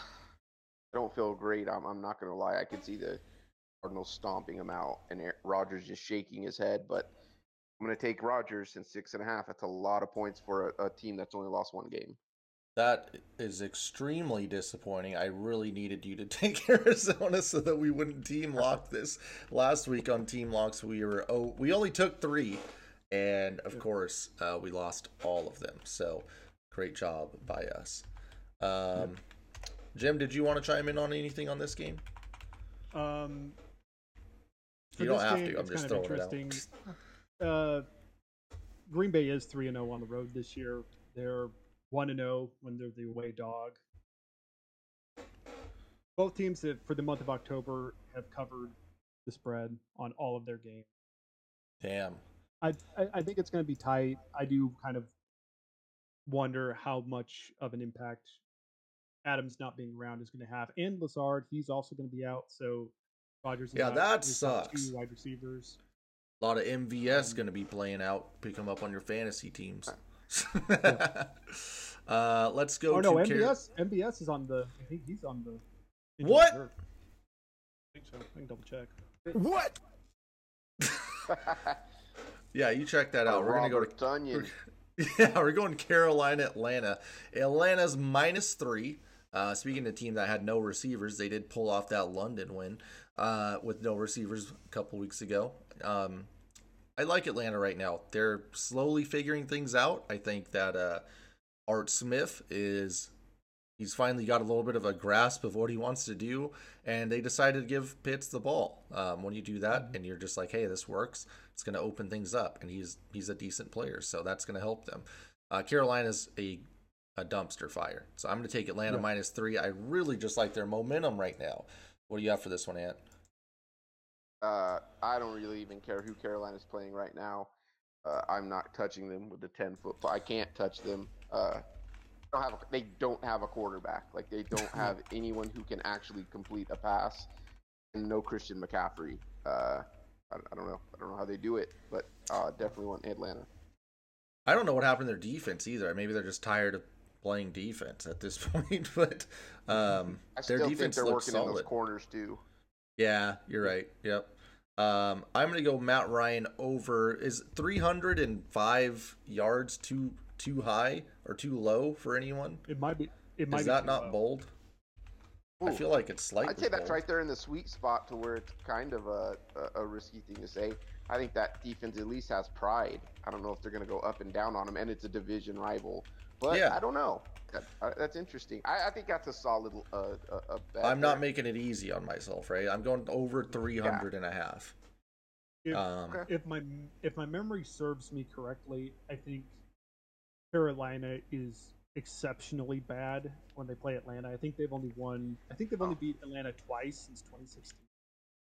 don't feel great. I'm, I'm not gonna lie. I could see the Cardinals stomping him out and Rodgers just shaking his head. But I'm gonna take Rodgers in six and a half. That's a lot of points for a, a team that's only lost one game. That is extremely disappointing. I really needed you to (laughs) take Arizona so that we wouldn't team lock this. Last week on team locks, we were oh we only took three, and of course uh, we lost all of them. So great job by us. Um, Jim, did you want to chime in on anything on this game? Um, You don't have game, to. I'm just throwing it out. Uh, Green Bay is three and zero on the road this year. They're one and zero when they're the away dog. Both teams have, for the month of October have covered the spread on all of their games. Damn. I I, I think it's going to be tight. I do kind of wonder how much of an impact Adams not being around is going to have, and Lazard he's also going to be out. So Rodgers, Yeah, that sucks. Two wide receivers. A lot of MVS Um, going to be playing out. Pick them up on your fantasy teams. (laughs) uh, let's go. Oh no, to Car- MVS MVS is on the. I think he's on the. What? I think so. I can double check. What? (laughs) Yeah, you check that out. We're gonna go to Robert Tonyan. (laughs) Yeah, we're going Carolina, Atlanta. Atlanta's minus three. Uh, speaking of a team that had no receivers, they did pull off that London win uh, with no receivers a couple weeks ago. Um, I like Atlanta right now. They're slowly figuring things out. I think that uh, Art Smith is he's finally got a little bit of a grasp of what he wants to do, and they decided to give Pitts the ball. Um, when you do that, and you're just like, hey, this works, it's going to open things up, and he's he's a decent player, so that's going to help them. Uh, Carolina's a a dumpster fire, so I'm going to take Atlanta minus three. I really just like their momentum right now. What do you have for this one, Ant? Uh, I don't really even care who Carolina's playing right now. Uh, I'm not touching them with the ten foot. I can't touch them. Uh, don't have a, they don't have a quarterback. Like they (laughs) don't have anyone who can actually complete a pass. And no Christian McCaffrey. Uh, I, I don't know. I don't know how they do it, but uh, definitely want Atlanta. I don't know what happened to their defense either. Maybe they're just tired of playing defense at this (laughs) point, but (laughs) um, I their still think defense they're working in those corners too. Yeah, you're right. Yep. Um, I'm gonna go Matt Ryan over. Is 305 yards too too high or too low for anyone? It might be. It might Is be that too not low. bold? I feel like it's slightly. I'd say that's bold. right there in the sweet spot to where it's kind of a, a, a risky thing to say. I think that defense at least has pride. I don't know if they're going to go up and down on them, and it's a division rival. But Yeah. I don't know. That, uh, that's interesting. I, I think that's a solid uh, a, a bet I'm not there. making it easy on myself, right? I'm going over 300 and a half. If, Um, Okay. if my if my memory serves me correctly, I think Carolina is exceptionally bad when they play Atlanta. I think they've only won. I think they've only Oh. beat Atlanta twice since 2016.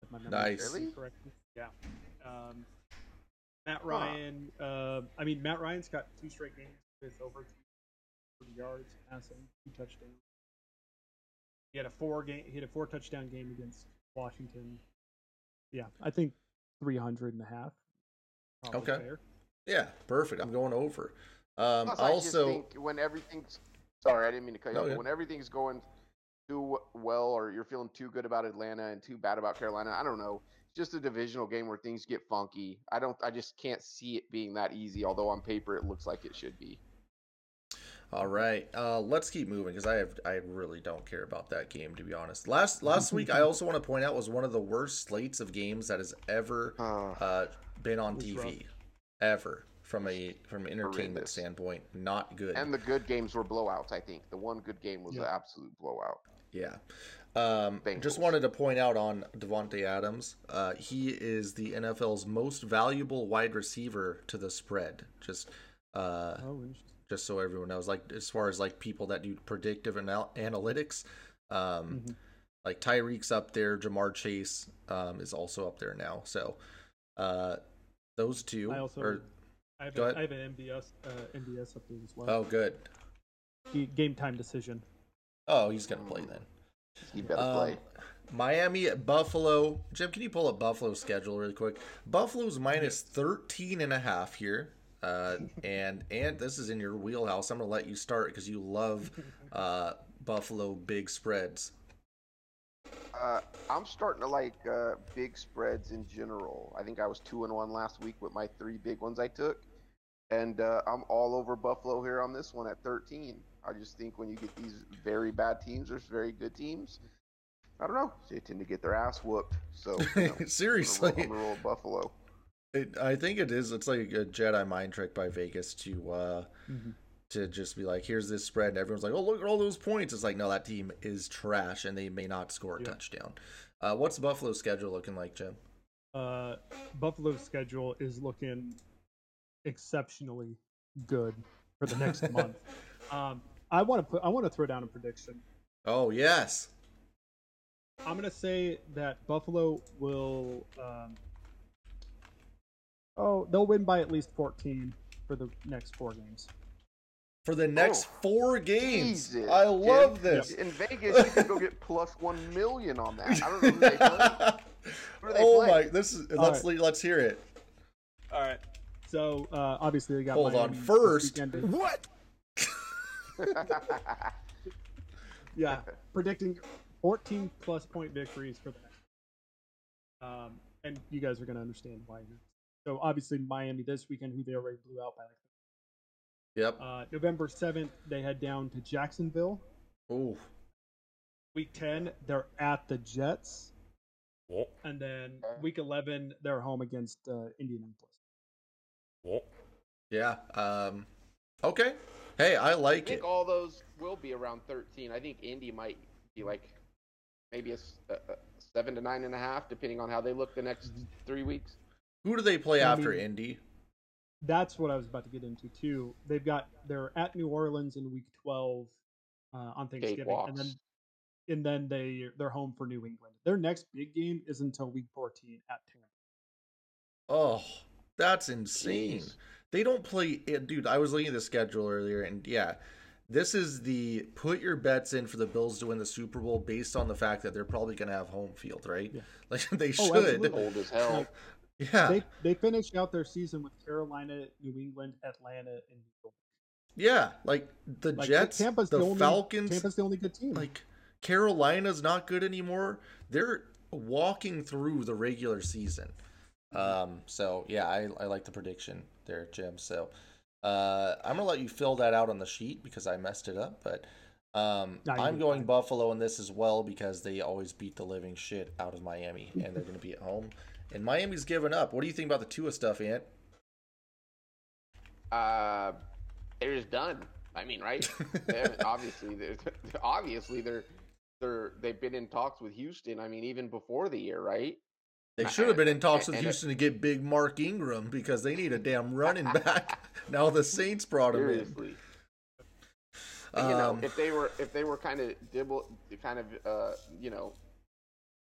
If my memory Nice. serves Really? correctly. Yeah. Um, Matt Ryan. Uh, I mean, Matt Ryan's got two straight games with over 200 yards passing, two touchdowns. He had a four game. He had a four touchdown game against Washington. Yeah, I think 300 and a half. Okay. fair. Yeah, perfect. I'm going over. Um, Plus, I just also, think when everything's sorry, I didn't mean to cut you No, off. yeah. When everything's going too well, or you're feeling too good about Atlanta and too bad about Carolina, I don't know. It's just a divisional game where things get funky. I don't. I just can't see it being that easy. Although on paper it looks like it should be. All right, uh, let's keep moving because I have I really don't care about that game to be honest. Last last week, I (laughs) also want to point out was one of the worst slates of games that has ever Uh, uh, been on It was rough. TV, ever from a from an entertainment Horrendous. standpoint. Not good. and the good games were blowouts. I think the one good game was Yeah. an absolute blowout. Yeah. Um, just wanted to point out on Davante Adams, uh, he is the NFL's most valuable wide receiver to the spread. Just, uh, Oh, interesting. Just so everyone knows, like as far as like people that do predictive anal- analytics, um, Mhm. like Tyreek's up there, Ja'Marr Chase um, is also up there now. So, uh, those two. I also are, I have, go a, ahead. I have an MVS uh, MVS up there as well. oh, good. Game time decision. Oh, he's gonna play then. He better Um, play. Miami at Buffalo. Jim, can you pull up Buffalo's schedule really quick? Buffalo's minus 13 and a half here. Uh, and and this is in your wheelhouse. I'm gonna let you start because you love uh, Buffalo big spreads. Uh, I'm starting to like uh, big spreads in general. I think I was two and one last week with my three big ones I took, and uh, I'm all over Buffalo here on this one at 13. I just think when you get these very bad teams versus very good teams, I don't know, they tend to get their ass whooped. So you know, (laughs) Seriously, I'm gonna roll Buffalo. It, I think it is. It's like a Jedi mind trick by Vegas to uh, Mhm. to just be like, here's this spread, and everyone's like, oh, look at all those points. It's like, no, that team is trash, and they may not score a Yeah. touchdown. Uh, what's Buffalo's schedule looking like, Jim? Uh, Buffalo's schedule is looking exceptionally good for the next (laughs) month. Um, I want to put. I want to throw down a prediction. Oh yes. I'm gonna say that Buffalo will. Um, oh, they'll win by at least 14 for the next four games. for the next Oh, four games. Jesus, I love Jim. this. In Vegas, you could go get plus one million on that. I don't know who they play. Who do they oh play? my! This is let's right. let's hear it. All right. So uh, obviously they got. Hold on, Miami this first- What? (laughs) Yeah, predicting 14 plus point victories for the next. Um, and you guys are going to understand why. here. So obviously Miami this weekend, who they already blew out by like. Yep. Uh, November 7th, they head down to Jacksonville. Ooh. Week 10, they're at the Jets, and then week 11, they're home against uh, Indianapolis. Yeah. Um. Okay. Hey, I like I think it. all those will be around 13. I think Indy might be like maybe a seven to nine and a half, depending on how they look the next Mhm. three weeks. Who do they play I after mean- Indy? That's what I was about to get into too. They've got they're at New Orleans in week 12 uh, on Thanksgiving, and then and then they they're home for New England. Their next big game is until week 14 at Tampa. Oh, that's insane. Jeez. They don't play, eh, dude. I was looking at the schedule earlier, and yeah, this is the put your bets in for the Bills to win the Super Bowl based on the fact that they're probably going to have home field, right? Yeah. (laughs) Like they Oh, should. absolutely. Old as hell. Yeah. They they finished out their season with Carolina, New England, Atlanta, and New York. Yeah, like the Like, Jets, Tampa's the, the, only, Falcons, Tampa's the only good team. like Carolina's not good anymore. They're walking through the regular season. Um, so yeah, I, I like the prediction there, Jim. So uh, I'm gonna let you fill that out on the sheet because I messed it up. But um, No, I'm going fine. Buffalo in this as well because they always beat the living shit out of Miami, and they're gonna be at home. And Miami's given up. What do you think about the Tua stuff, Ant? Uh, they're just done. I mean, right? (laughs) Obviously, they're, obviously they're they're they've been in talks with Houston. I mean, even before the year, right? They should have been in talks with Houston to get big Mark Ingram because they need a damn (laughs) running back. now the Saints brought him in. Seriously. And, you know, Um, if they were if they were kind of dibble, kind of uh, you know,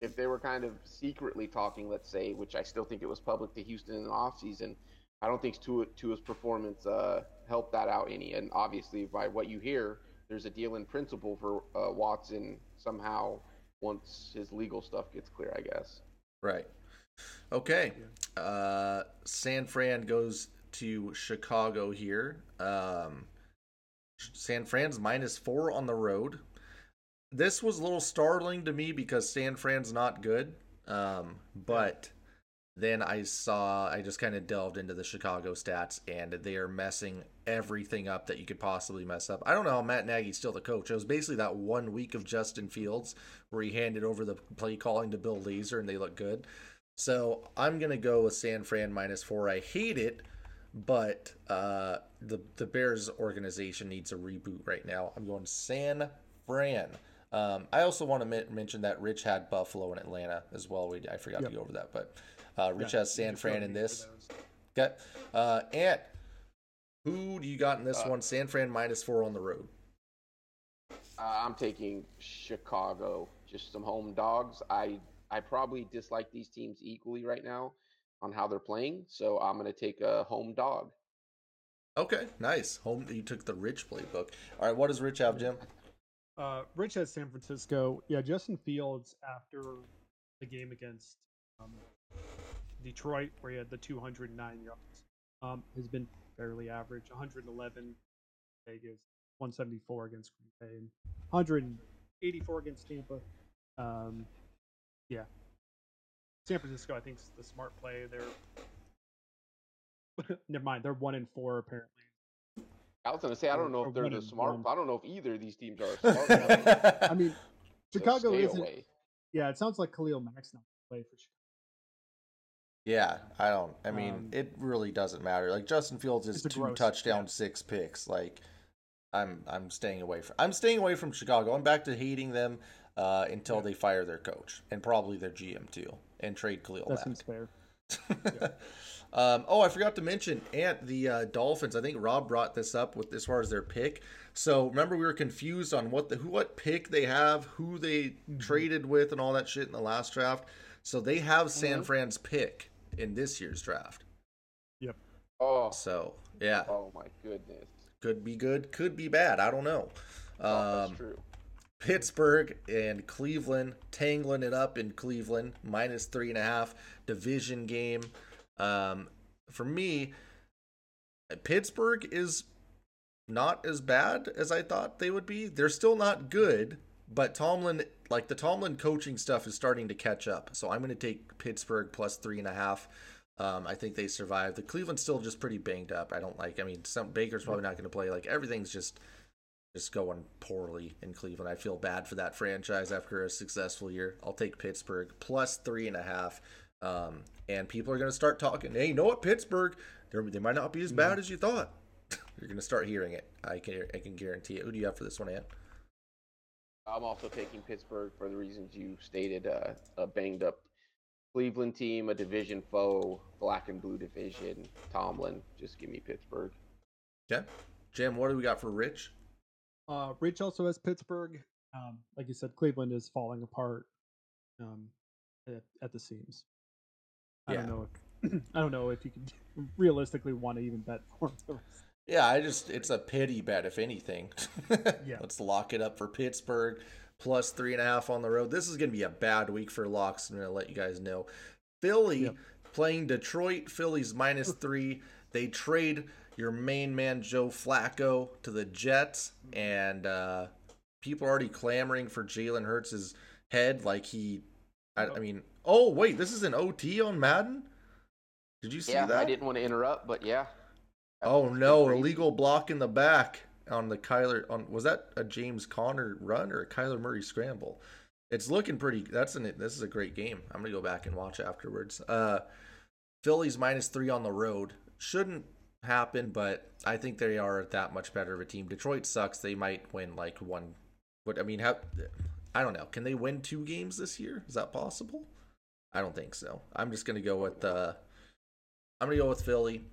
if they were kind of secretly talking, let's say, which I still think it was public to Houston in the offseason, I don't think Tua, Tua's performance uh, helped that out any. And obviously, by what you hear, there's a deal in principle for uh, Watson somehow once his legal stuff gets clear, I guess. Right. Okay. Uh, San Fran goes to Chicago here. Um, San Fran's minus four on the road. This was a little startling to me because San Fran's not good. Um, but then I saw, I just kind of delved into the Chicago stats, and they are messing everything up that you could possibly mess up. I don't know how Matt Nagy's still the coach. It was basically that one week of Justin Fields where he handed over the play calling to Bill Lazor, and they look good. So I'm gonna go with San Fran minus four. I hate it, but uh, the the Bears organization needs a reboot right now. I'm going San Fran. Um, I also want to men- mention that Rich had Buffalo and Atlanta as well. We I forgot Yep. to go over that, but uh, Rich Yeah, has San Fran in this. those. Okay, uh, Ant, who do you got in this Uh, one? San Fran minus four on the road. Uh, I'm taking Chicago, just some home dogs. I I probably dislike these teams equally right now on how they're playing, so I'm gonna take a home dog. Okay, nice. Home. You took the Rich playbook. All right, what does Rich have, Jim? (laughs) Uh, Rich has San Francisco. Yeah, Justin Fields after the game against um, Detroit, where he had the 209 yards, um, has been fairly average. 111 Vegas, 174 against Green Bay, and 184 against Tampa. Um, yeah, San Francisco, I think, is the smart play. They're (laughs) never mind. They're one in four apparently. I was gonna say I don't know if they're the and smart. one. I don't know if either of these teams are smart. (laughs) enough, I mean, Chicago stay isn't. away. Yeah, it sounds like Khalil Mack's not play for Chicago. Yeah, I don't. I mean, Um, it really doesn't matter. Like Justin Fields is two gross- touchdowns, yeah. six picks. Like, I'm I'm staying away from. I'm staying away from Chicago. I'm back to hating them uh, until Yeah. they fire their coach and probably their GM too, and trade Khalil That Mack. seems fair. (laughs) um, oh, I forgot to mention, Ant the uh, Dolphins. I think Rob brought this up with as far as their pick. So remember, we were confused on what the who what pick they have, who they Mm-hmm. traded with, and all that shit in the last draft. So they have San Mhm. Fran's pick in this year's draft. Yep. Oh, So yeah, oh my goodness. could be good, could be bad. I don't know. Oh, that's Um, true. Pittsburgh and Cleveland tangling it up in Cleveland, minus three and a half division game. Um, for me, Pittsburgh is not as bad as I thought they would be. They're still not good, but Tomlin, like the Tomlin coaching stuff, is starting to catch up. So I'm going to take Pittsburgh plus three and a half. Um, I think they survive. The Cleveland's still just pretty banged up. I don't like. I mean, some Baker's probably not going to play. Like everything's just just going poorly in Cleveland. I feel bad for that franchise after a successful year. I'll take Pittsburgh plus three and a half. Um, and people are going to start talking. Hey, you know what, Pittsburgh? They're, they might not be as bad as you thought. (laughs) You're going to start hearing it. I can I can guarantee it. Who do you have for this one, Ant? I'm also taking Pittsburgh for the reasons you stated. Uh, a banged up Cleveland team, a division foe, black and blue division. Tomlin, just give me Pittsburgh. Yeah, Jim. What do we got for Rich? Uh, Rich also has Pittsburgh. Um, like you said, Cleveland is falling apart um, at, at the seams. I Yeah. don't know if (clears throat) I don't know if you can (laughs) realistically want to even bet for them. Yeah, I just it's a pity bet if anything. (laughs) Yeah. Let's lock it up for Pittsburgh plus three and a half on the road. This is gonna be a bad week for locks. I'm gonna let you guys know. Philly Yep. playing Detroit. Philly's minus three. They trade your main man Joe Flacco to the Jets, and uh, people are already clamoring for Jalen Hurts' head, like he. I, I mean, oh wait, this is an OT on Madden. Did you see that? yeah, that? I didn't want to interrupt, but yeah. Oh no, illegal block in the back on the Kyler on was that a James Conner run or a Kyler Murray scramble? It's looking pretty that's an this is a great game. I'm gonna go back and watch afterwards. Uh Phillies minus three on the road. Shouldn't happen, but I think they are that much better of a team. Detroit sucks. They might win like one but I mean how I don't know. Can they win two games this year? Is that possible? I don't think so. I'm just gonna go with uh I'm gonna go with Philly.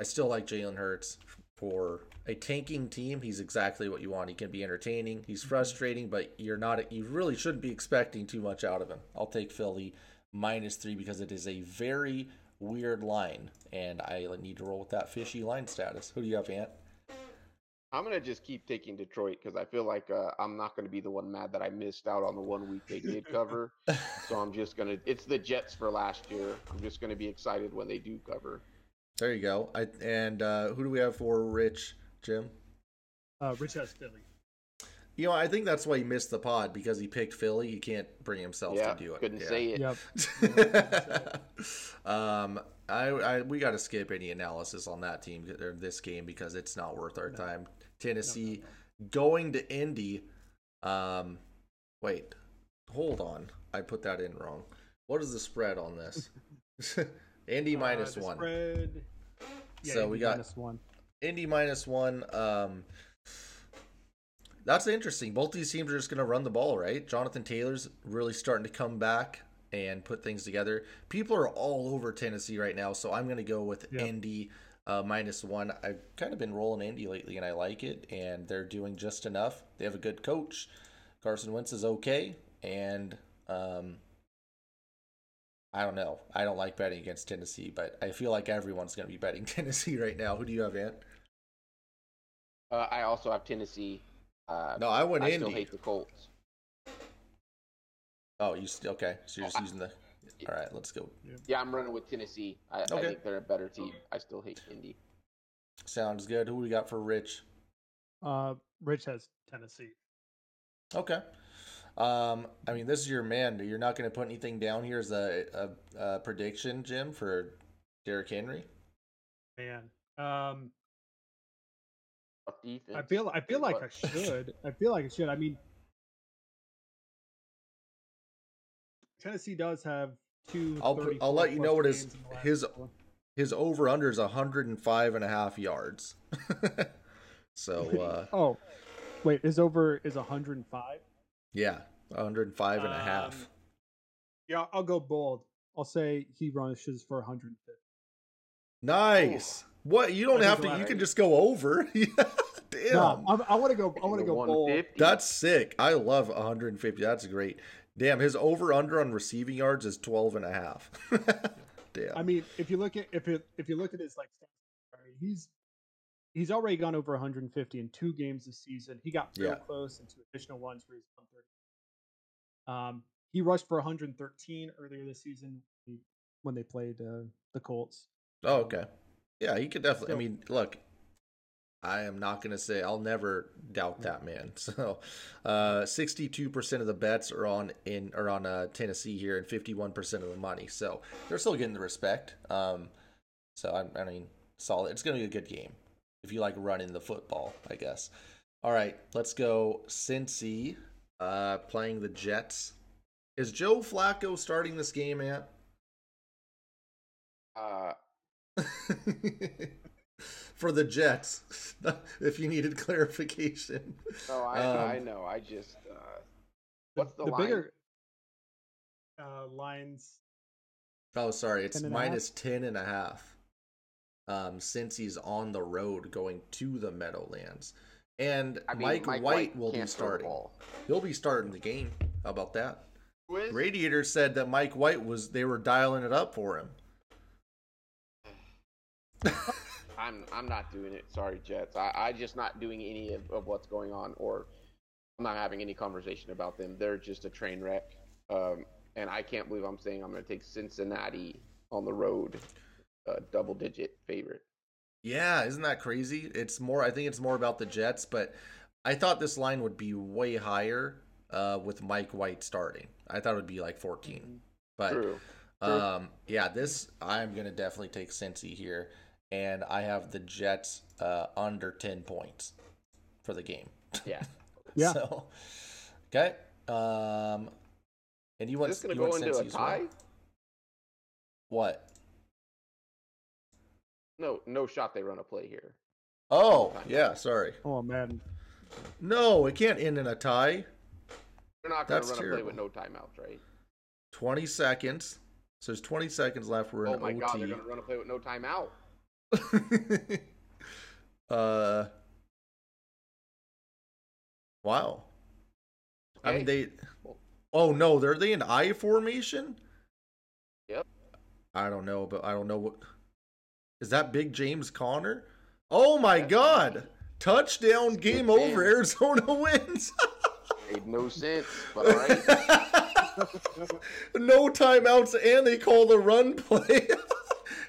I still like Jalen Hurts for a tanking team. He's exactly what you want. He can be entertaining. He's frustrating, but you're not. You really shouldn't be expecting too much out of him. I'll take Philly minus three because it is a very weird line, and I need to roll with that fishy line status. Who do you have, Ant? I'm gonna just keep taking Detroit because I feel like uh, I'm not gonna be the one mad that I missed out on the one week they did cover. so I'm just gonna. It's the Jets for last year. I'm just gonna be excited when they do cover. There you go. I and uh, who do we have for Rich Jim? Uh, Rich has Philly. You know, I think that's why he missed the pod because he picked Philly. He can't bring himself yeah, to do it. I couldn't Yeah. say it. Yep. (laughs) um, I, I we got to skip any analysis on that team or this game because it's not worth our No. time. Tennessee going to Indy. Um, wait, hold on. I put that in wrong. What is the spread on this? (laughs) Indy Uh, minus one. Spread, yeah, So Indy we got- minus one. Indy minus one. Um, that's interesting. Both these teams are just going to run the ball, right? Jonathan Taylor's really starting to come back and put things together. People are all over Tennessee right now, so I'm going to go with Yeah. Indy uh, minus one. I've kind of been rolling Indy lately, and I like it, and they're doing just enough. They have a good coach. Carson Wentz is okay, and um, I don't know. I don't like betting against Tennessee, but I feel like everyone's going to be betting (laughs) Tennessee right now. Who do you have, Ant? Uh, I also have Tennessee. Uh, No, I went I Indy. still hate the Colts. Oh, you still okay? So you're just I- using the. All right, let's go. Yeah, I'm running with Tennessee. I, I think they're a better team. I still hate Indy. Sounds good. Who we got for Rich? Uh, Rich has Tennessee. Okay. Um, I mean, this is your man. You're not going to put anything down here as a, a, a prediction, Jim, for Derrick Henry. Man, um, I feel I feel like I should. I feel like I should. I mean, Tennessee does have two. I'll put- I'll let you know what his- games in the last his- four. His over under is 105 and a half yards. (laughs) so, (laughs) uh, Oh, wait, is over is 105. yeah, 105 and a half. Um, Yeah, I'll go bold. I'll say he rushes for 150. Nice. What? You don't I have think to. You can just go over. (laughs) Yeah, Damn. No, I'm, I want to go. I want to The go bold. That's sick. I love 150. That's great. Damn, his over under on receiving yards is 12 and a half. (laughs) Damn. I mean, if you look at if you if you look at his like, stats, he's he's already gone over 150 in two games this season. He got real Yeah. close in two additional ones where he's 130. Um, he rushed for 113 earlier this season when they played uh, the Colts. oh, okay. Yeah, he could definitely. I mean, look, I am not going to say I'll never doubt that man. (laughs) So, uh, 62% of the bets are on in are on uh, Tennessee here, and 51% of the money. So they're still getting the respect. Um, so I, I mean, solid. It's going to be a good game if you like running the football, I guess. All right, let's go. Cincy uh, playing the Jets. Is Joe Flacco starting this game, Ant? Uh, (laughs) For the Jets, (laughs) if you needed clarification. Oh, I, Um, I know. I just. Uh, The, what's the, line? bigger uh, lines? Oh, sorry, it's 10 and a half? minus 10 and a half. Um, since he's on the road going to the Meadowlands. And I mean, Mike, Mike White, will be can't throw the starting. He'll be starting the game. How about that? Who is? Radiator said that Mike White was they were dialing it up for him. (laughs) I'm I'm not doing it. Sorry, Jets. I I just not doing any of, of what's going on, or I'm not having any conversation about them. They're just a train wreck. Um, and I can't believe I'm saying I'm going to take Cincinnati on the road, uh, double digit favorite. Yeah, isn't that crazy? It's more. I think it's more about the Jets, but I thought this line would be way higher uh, with Mike White starting. I thought it would be like 14, but True. True. um, yeah, this I'm gonna definitely take Cincy here, and I have the Jets uh, under 10 points for the game. Yeah. (laughs) Yeah. So, okay. Um, and you want Is this going to go into a Cincy as well? tie? What? No, no shot they run a play here. Oh, yeah. Sorry. Oh man, No, it can't end in a tie. They're not going That's to run a play with no timeouts, right? 20 seconds. So there's 20 seconds left. We're in Oh my OT. god, they're going to run a play with no timeout. (laughs) uh. Wow. I mean, they. Oh no, they're they in I formation? Yep. I don't know, but I don't know what. Is that Big James Conner? Oh my That's God! right. Touchdown! Game over. Arizona (laughs) wins. Made no (laughs) sense, but all right. no timeouts, and they call the run play.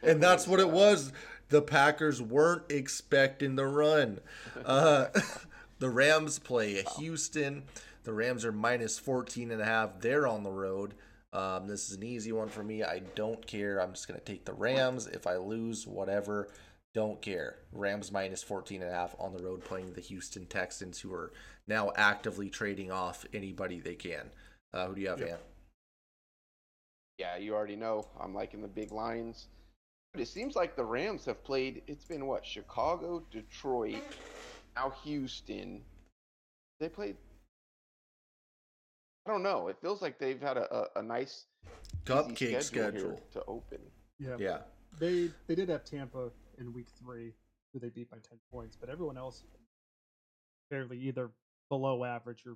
and that's what it was. The Packers weren't expecting the run. Uh, (laughs) the Rams play Houston. The Rams are minus 14 and a half. They're on the road. Um, this is an easy one for me. I don't care. I'm just going to take the Rams. If I lose, whatever. Don't care. Rams minus 14 and a half on the road playing the Houston Texans, who are now actively trading off anybody they can. Uh, who do you have, Yep. Yeah, you already know. I'm liking the big lines. But it seems like the Rams have played, it's been what? Chicago, Detroit, now Houston. They played. I don't know. It feels like they've had a, a, a nice Cupcake here schedule. to open. yeah. Yeah. They they did have Tampa in week three, who they beat by ten points, but everyone else fairly either below average or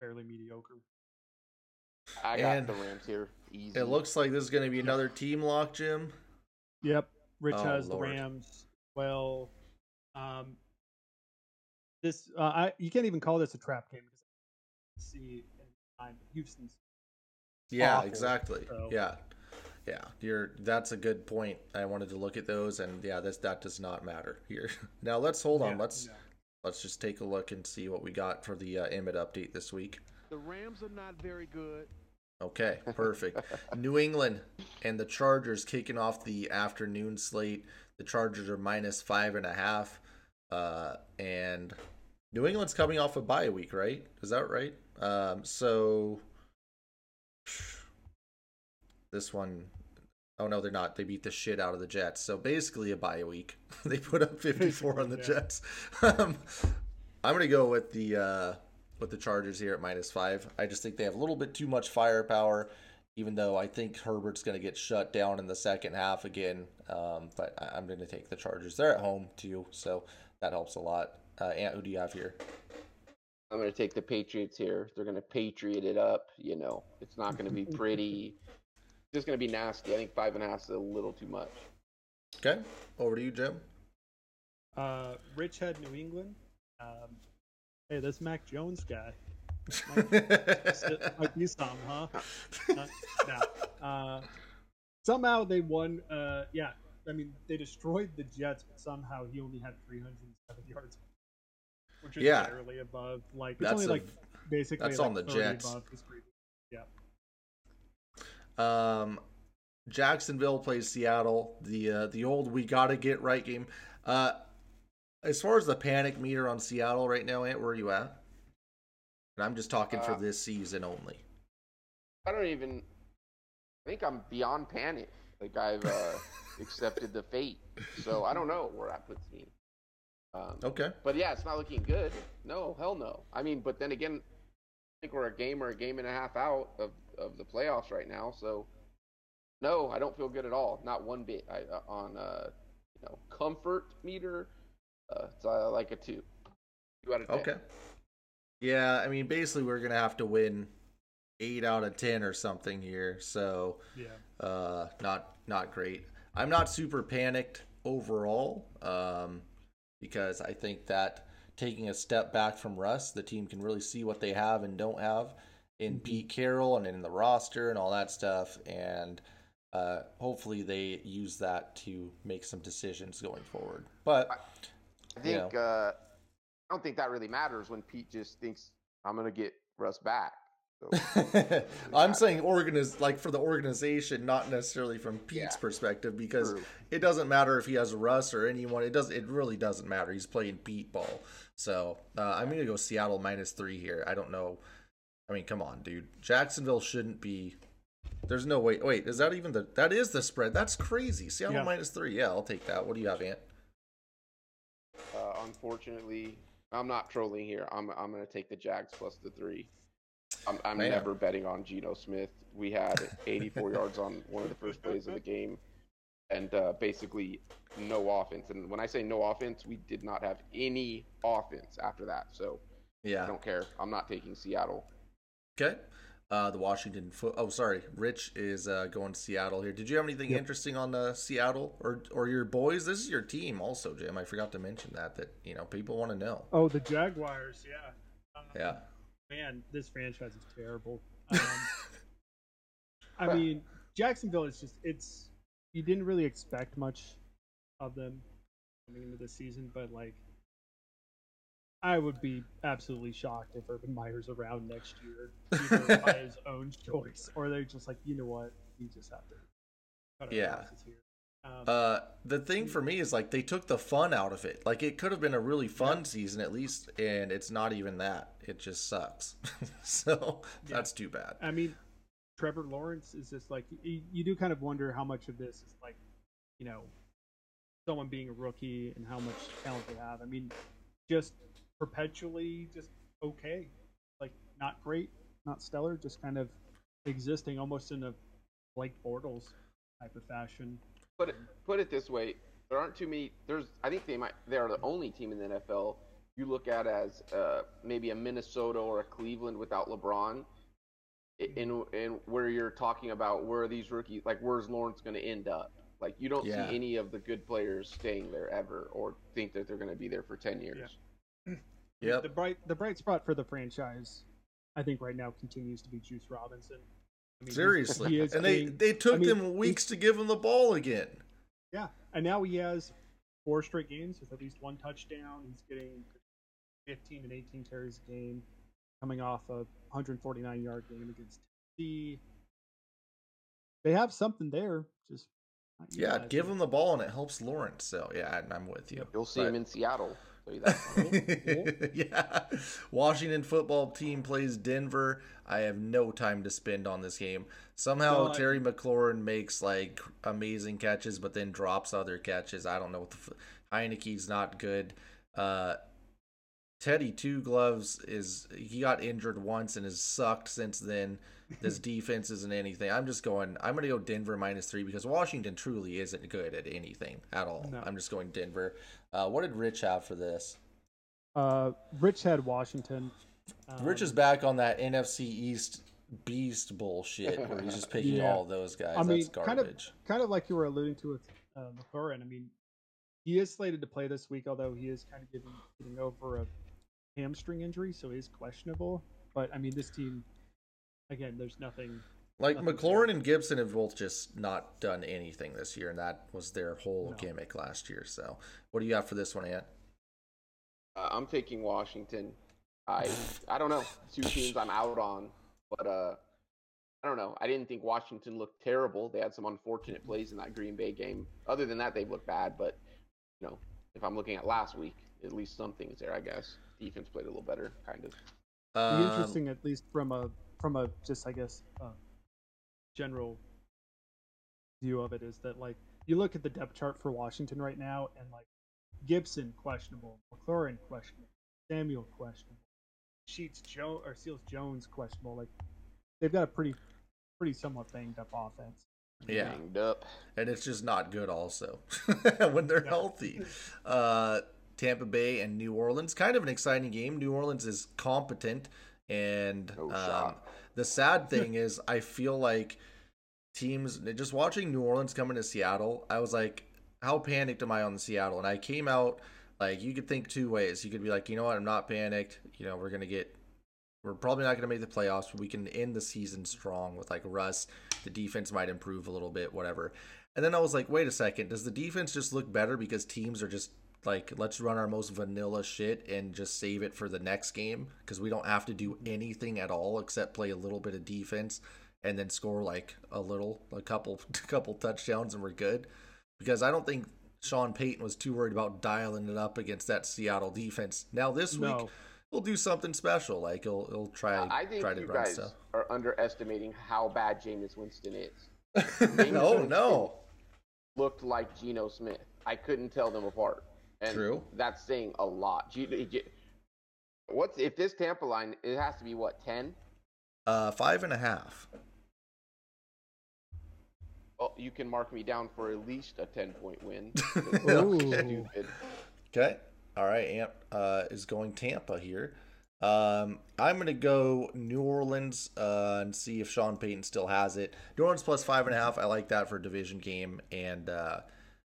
fairly mediocre. I got And the Rams here. Easy. It looks like this is going to be another team lock, Jim. Yep. Rich Oh, has Lord. the Rams. Well, um, this uh, I you can't even call this a trap game because I see in time Houston's Yeah, Awful, exactly. so- Yeah. Yeah, you're that's a good point. I wanted to look at those and yeah, this that does not matter here. (laughs) Now let's hold on. Yeah, let's no. let's just take a look and see what we got for the uh, Emmett update this week. The Rams are not very good. Okay, perfect. (laughs) New England and the Chargers kicking off the afternoon slate. The Chargers are minus five and a half. Uh, and New England's coming off a bye week, right? Is that right? Um, so (sighs) this one oh no, they're not. They beat the shit out of the Jets. So basically a bye week. (laughs) they put up 54 on the yeah. Jets. (laughs) um, I'm gonna go with the uh, with the Chargers here at minus five. I just think they have a little bit too much firepower, even though I think Herbert's going to get shut down in the second half again. Um, but I- I'm going to take the Chargers. They're at home too, so that helps a lot. Uh, Ant, who do you have here? I'm going to take the Patriots here. They're going to Patriot it up. You know, it's not going to be (laughs) pretty. It's just going to be nasty. I think five and a half is a little too much. Okay, over to you, Jim. Uh, Rich had New England. Um, hey, this Mac Jones guy (laughs) might be some, huh? Uh, no. Uh, somehow they won. Uh, yeah, I mean they destroyed the Jets, but somehow he only had 307 yards, which is Yeah. barely above. Like it's That's only a- like basically that's like on the Jets. Yeah. Um, Jacksonville plays Seattle. The uh, the old we gotta get right game. Uh, as far as the panic meter on Seattle right now, Ant, where are you at? And I'm just talking for Uh, this season only. I don't even. I think I'm beyond panic. Like I've uh, (laughs) accepted the fate. So I don't know where that puts me. Um, Okay. But yeah, it's not looking good. No, hell no. I mean, but then again, I think we're a game or a game and a half out of, of the playoffs right now. So no, I don't feel good at all. Not one bit. I uh, on uh, you know comfort meter. Uh, it's uh, like a two. Two out of ten. Okay. Yeah, I mean, basically, we're gonna have to win eight out of ten or something here. So, Yeah. uh, not not great. I'm not super panicked overall, um, because I think that taking a step back from Russ, the team can really see what they have and don't have in Mhm. Pete Carroll and in the roster and all that stuff. And uh, hopefully they use that to make some decisions going forward. But I think uh, I don't think that really matters when Pete just thinks I'm gonna get Russ back. So, (laughs) I'm saying organiz like for the organization, not necessarily from Pete's Yeah. perspective, because True. it doesn't matter if he has Russ or anyone. It does. It really doesn't matter. He's playing Pete ball. So uh, I'm gonna go Seattle minus three here. I don't know. I mean, come on, dude. Jacksonville shouldn't be. There's no way. Wait, is that even the? That is the spread. That's crazy. Seattle Yeah. minus three. Yeah, I'll take that. What do you have, Ant? Unfortunately, I'm not trolling here. I'm I'm gonna take the Jags plus the three. I'm, I'm Man. never betting on Geno Smith. We had 84 yards on one of the first plays of the game, and uh, basically no offense. And when I say no offense, we did not have any offense after that. So yeah, I don't care. I'm not taking Seattle. Okay. Uh, the Washington foot. Oh, sorry. Rich is uh, going to Seattle here. Did you have anything Yep. interesting on uh, Seattle or or your boys? This is your team, also, Jim. I forgot to mention that. That you know people want to know. Oh, the Jaguars, yeah. Um, Yeah. Man, this franchise is terrible. Um, (laughs) I mean, Jacksonville is just it's you didn't really expect much of them coming into the season, but like I would be absolutely shocked if Urban Meyer's around next year, either (laughs) by his own choice, or they're just like, you know what, we just have to cut Yeah. here. Um, Uh, the thing for me is like they took the fun out of it. Like it could have been a really fun season at least, and it's not even that. It just sucks. (laughs) so Yeah. that's too bad. I mean, Trevor Lawrence is just like you, you do kind of wonder how much of this is like, you know, someone being a rookie and how much talent they have. I mean, just perpetually just okay, like not great, not stellar, just kind of existing almost in a Blake Bortles type of fashion. Put it put it this way: there aren't too many. There's I think they might. They are the only team in the NFL you look at as uh, maybe a Minnesota or a Cleveland without LeBron. In in where you're talking about where are these rookies like where's Lawrence going to end up? Like you don't Yeah. see any of the good players staying there ever, or think that they're going to be there for ten years. Yep. The bright the bright spot for the franchise, I think right now continues to be Juice Robinson. I mean, Seriously, he is and they they took I mean, them weeks to give him the ball again. Yeah, and now he has four straight games with at least one touchdown. He's getting 15 and 18 carries a game, coming off a 149 yard game against Tennessee. They have something there, just Yeah, give him the ball and it helps Lawrence. So yeah, I'm with you. You'll see But- him in Seattle. That. (laughs) yeah. Washington football team plays Denver. I have no time to spend on this game. Somehow No, I- Terry McLaurin makes like amazing catches, but then drops other catches. I don't know what the f- Heinicke's not good. Uh, Teddy Two Gloves is he got injured once and has sucked since then. This (laughs) defense isn't anything. I'm just going. I'm going to go Denver minus three because Washington truly isn't good at anything at all. No. I'm just going Denver. Uh, what did Rich have for this? Uh, Rich had Washington. Um, Rich is back on that NFC East beast bullshit where he's just (laughs) picking Yeah. all those guys. I mean, That's kind of, garbage. kind of like you were alluding to with uh, McLaurin. I mean, he is slated to play this week, although he is kind of getting getting over a hamstring injury, so he's questionable. But I mean, this team, again, there's nothing. Like nothing McLaurin there. and Gibson have both just not done anything this year, and that was their whole No. gimmick last year. So, what do you have for this one, Ant? Uh, I'm taking Washington. I I don't know. Two teams I'm out on, but uh, I don't know. I didn't think Washington looked terrible. They had some unfortunate plays in that Green Bay game. Other than that, they've looked bad. But you know, if I'm looking at last week, at least something's there. I guess defense played a little better, kind of. Be Um, interesting, at least from a from a just I guess uh, general view of it, is that like you look at the depth chart for Washington right now, and like Gibson questionable, McLaurin questionable, Samuel questionable, Sheets Joe or Seals Jones questionable. Like they've got a pretty pretty somewhat banged up offense. Yeah. Banged up. and it's just not good also (laughs) when they're No. healthy. Uh, Tampa Bay and New Orleans, kind of an exciting game. New Orleans is competent, and No um, the sad (laughs) thing is, I feel like teams just watching New Orleans coming to Seattle. I was like, how panicked am I on Seattle? And I came out like you could think two ways. You could be like, you know what, I'm not panicked. You know, we're gonna get we're probably not going to make the playoffs, but we can end the season strong with like Russ. the defense might improve a little bit, whatever. And then I was like, wait a second, does the defense just look better because teams are just like, let's run our most vanilla shit and just save it for the next game because we don't have to do anything at all except play a little bit of defense and then score like a little, a couple, (laughs) a couple touchdowns and we're good. Because I don't think Sean Payton was too worried about dialing it up against that Seattle defense. Now this week No. he'll do something special. Like he'll he'll try I think try to you run guys stuff. are underestimating how bad Jameis Winston is. (laughs) Oh, no, no. Looked like Geno Smith. I couldn't tell them apart. And True. That's saying a lot. What's if this Tampa line? It has to be what ten. Uh, five and a half. Well, you can mark me down for at least a ten point win. (laughs) Stupid. Okay. All right. Amp uh, is going Tampa here. Um, I'm gonna go New Orleans uh, and see if Sean Payton still has it. New Orleans plus five and a half. I like that for a division game, and uh,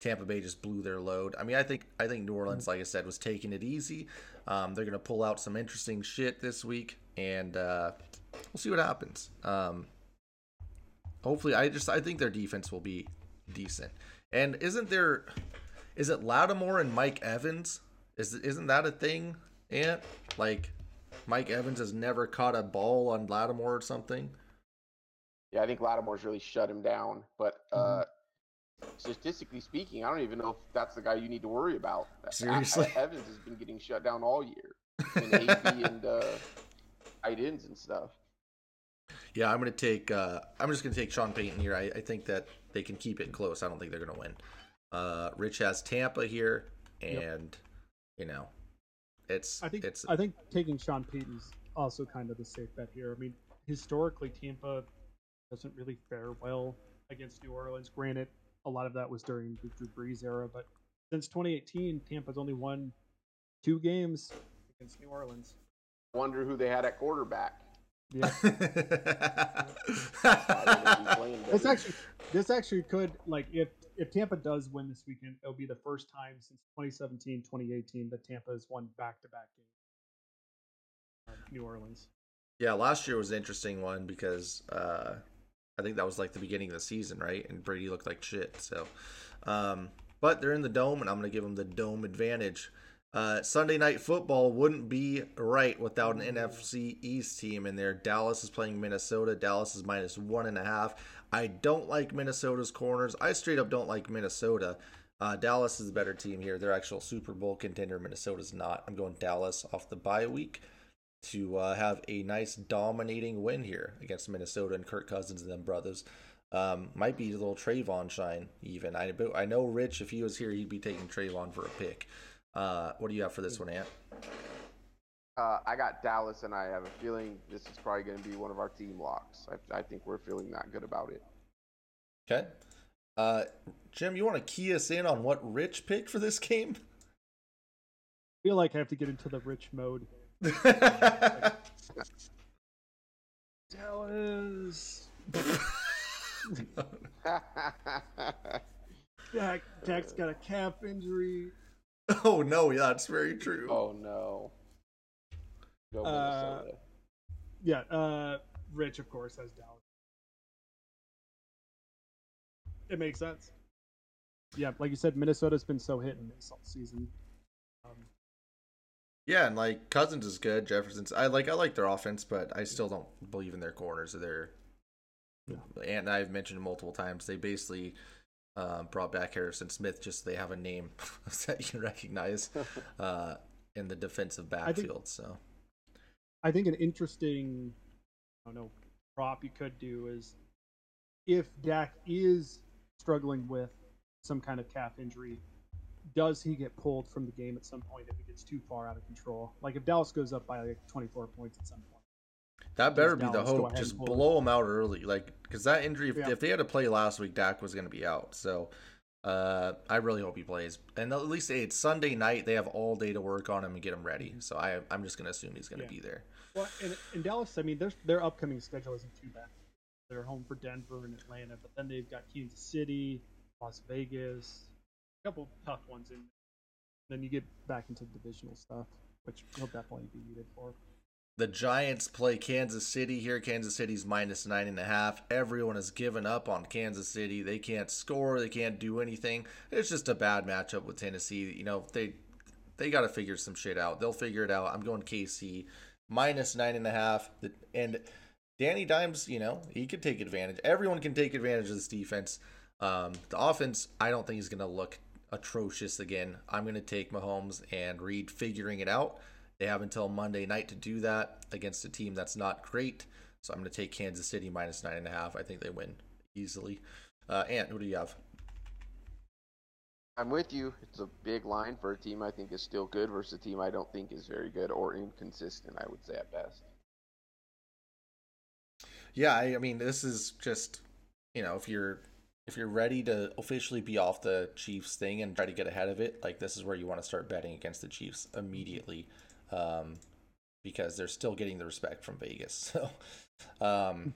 Tampa Bay just blew their load. I mean, I think I think New Orleans, like I said, was taking it easy. Um, they're gonna pull out some interesting shit this week, and uh, we'll see what happens. Um, hopefully, I just I think their defense will be decent. And isn't there? Is it Lattimore and Mike Evans? Is isn't that a thing? Ant like Mike Evans has never caught a ball on Lattimore or something. Yeah, I think Lattimore's really shut him down. But uh, statistically speaking, I don't even know if that's the guy you need to worry about. Seriously? A- (laughs) Evans has been getting shut down all year. And AP (laughs) and uh, tight ends and stuff. Yeah, I'm gonna take. Uh, I'm just gonna take Sean Payton here. I, I think that they can keep it close. I don't think they're gonna win. Uh, Rich has Tampa here, and you know, it's I think it's I think taking Sean Payton's also kind of the safe bet here. I mean, historically, Tampa doesn't really fare well against New Orleans. Granted, a lot of that was during the Drew Brees era, but since 2018, Tampa's only won two games against New Orleans. Wonder who they had at quarterback. Yeah, (laughs) Thought they would be playing this actually this actually could like if if Tampa does win this weekend, it'll be the first time since 2017, 2018 that Tampa has won back-to-back games. Uh, New Orleans. Yeah, last year was an interesting one because uh, I think that was like the beginning of the season, right? And Brady looked like shit. So, um, but they're in the dome, and I'm going to give them the dome advantage. Uh, Sunday night football wouldn't be right without an NFC East team in there. Dallas is playing Minnesota. Dallas is minus one and a half. I don't like Minnesota's corners. I straight up don't like Minnesota. Uh, Dallas is the better team here. They're actual Super Bowl contender. Minnesota's not. I'm going Dallas off the bye week to uh, have a nice dominating win here against Minnesota and Kirk Cousins and them brothers. Um, might be a little Trevon shine even. I I know Rich, if he was here, he'd be taking Trevon for a pick. Uh, what do you have for this one, Ant? Uh, I got Dallas, and I have a feeling this is probably going to be one of our team locks. I, I think we're feeling that good about it. Okay. Uh, Jim, you want to key us in on what Rich picked for this game? I feel like I have to get into the rich mode. Dallas. Dak, Dak's got a calf injury. oh no, yeah, that's very true. oh no. Go Uh, Minnesota. Yeah, uh, Rich, of course, has Dallas. It makes sense. Yeah, like you said, Minnesota's been so hit and miss all season. Yeah, and like Cousins is good. Jefferson's I like I like their offense, but I still don't believe in their corners. They're and I've mentioned multiple times they basically um, brought back Harrison Smith just so they have a name (laughs) that you can recognize (laughs) uh, in the defensive think- backfield. so I think an interesting, I don't know, prop you could do is if Dak is struggling with some kind of calf injury, does he get pulled from the game at some point if it gets too far out of control? Like if Dallas goes up by like 24 points at some point. that better be the Dallas go hope. Just blow him? out early, like because that injury. If, Yeah. if they had to play last week, Dak was going to be out. So uh, I really hope he plays. And at least it's Sunday night. They have all day to work on him and get him ready. So I I'm just going to assume he's going to Yeah. be there. Well, in, in Dallas, I mean, their their upcoming schedule isn't too bad. They're home for Denver and Atlanta, but then they've got Kansas City, Las Vegas, couple tough ones in. Then you get back into divisional stuff, which he'll definitely be needed for. The Giants play Kansas City here. Kansas City's minus nine and a half. Everyone has given up on Kansas City. They can't score. They can't do anything. It's just a bad matchup with Tennessee. You know they they got to figure some shit out. They'll figure it out. I'm going KC minus nine and a half. And Danny Dimes, you know, he could take advantage. Everyone can take advantage of this defense. Um, the offense, I don't think is going to look atrocious again. I'm going to take Mahomes and Reid figuring it out. They have until Monday night to do that against a team that's not great. So I'm going to take Kansas City minus nine and a half. I think they win easily. Uh, Ant, who do you have? I'm with you. It's a big line for a team I think is still good versus a team I don't think is very good or inconsistent, I would say at best. Yeah, I, I mean, this is just, you know, if you're if you're ready to officially be off the Chiefs thing and try to get ahead of it, like this is where you want to start betting against the Chiefs immediately, um, because they're still getting the respect from Vegas. (laughs) So, um,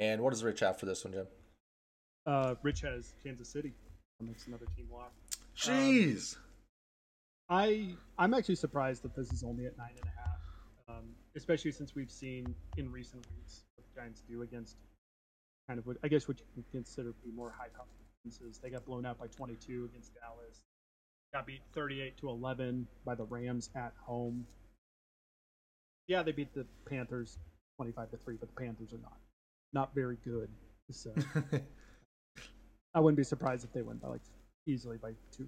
and what does Rich have for this one, Jim? Uh, Rich has Kansas City. Makes another team lock. Jeez. Um, I I'm actually surprised that this is only at nine and a half, um, especially since we've seen in recent weeks what the Giants do against kind of what I guess what you can consider to be more high power defenses. They got blown out by 22 against Dallas. Got beat 38 to 11 by the Rams at home. Yeah, they beat the Panthers 25 to three, but the Panthers are not not very good. So (laughs) I wouldn't be surprised if they win by like easily by two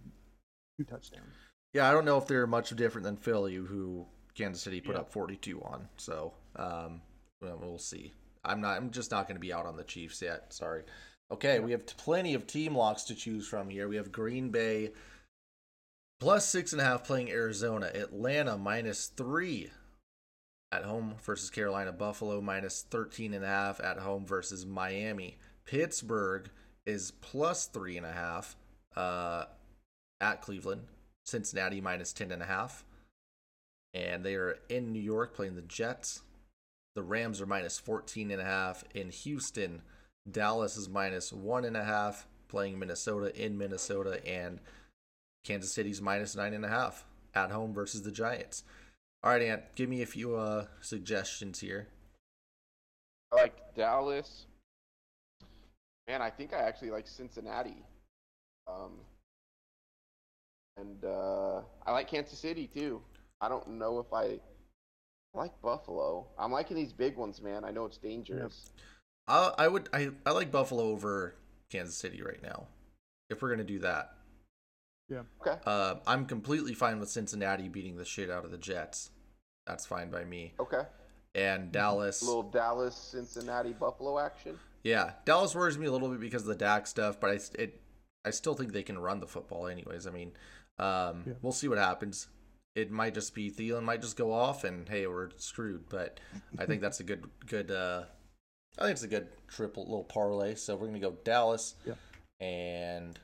two touchdowns. Yeah, I don't know if they're much different than Philly, who Kansas City put yeah. up 42 on. So um, we'll see. I'm not. I'm just not going to be out on the Chiefs yet. Sorry. Okay, we have plenty of team locks to choose from here. We have Green Bay plus six and a half playing Arizona. Atlanta minus three at home versus Carolina. Buffalo minus 13 and a half at home versus Miami. Pittsburgh is plus three and a half uh, at Cleveland. Cincinnati minus 10 and a half. And they are in New York playing the Jets. The Rams are minus 14 and a half in Houston. Dallas is minus one and a half playing Minnesota in Minnesota. And Kansas City's minus nine and a half at home versus the Giants. All right, Ant, give me a few uh, suggestions here. I like Dallas. Man, I think I actually like Cincinnati. Um, and uh, I like Kansas City too. I don't know if I, I like Buffalo. I'm liking these big ones, man. I know it's dangerous. Yep. I, I would I, I like Buffalo over Kansas City right now. If we're gonna do that. Yeah. Okay. Uh, I'm completely fine with Cincinnati beating the shit out of the Jets. That's fine by me. Okay. And Dallas. A little Dallas, Cincinnati, Buffalo action. Yeah, Dallas worries me a little bit because of the Dak stuff, but I it I still think they can run the football anyways. I mean, um, yeah. we'll see what happens. It might just be Thielen might just go off and hey, we're screwed. But I think that's a good good. Uh, I think it's a good triple little parlay. So we're gonna go Dallas yeah. and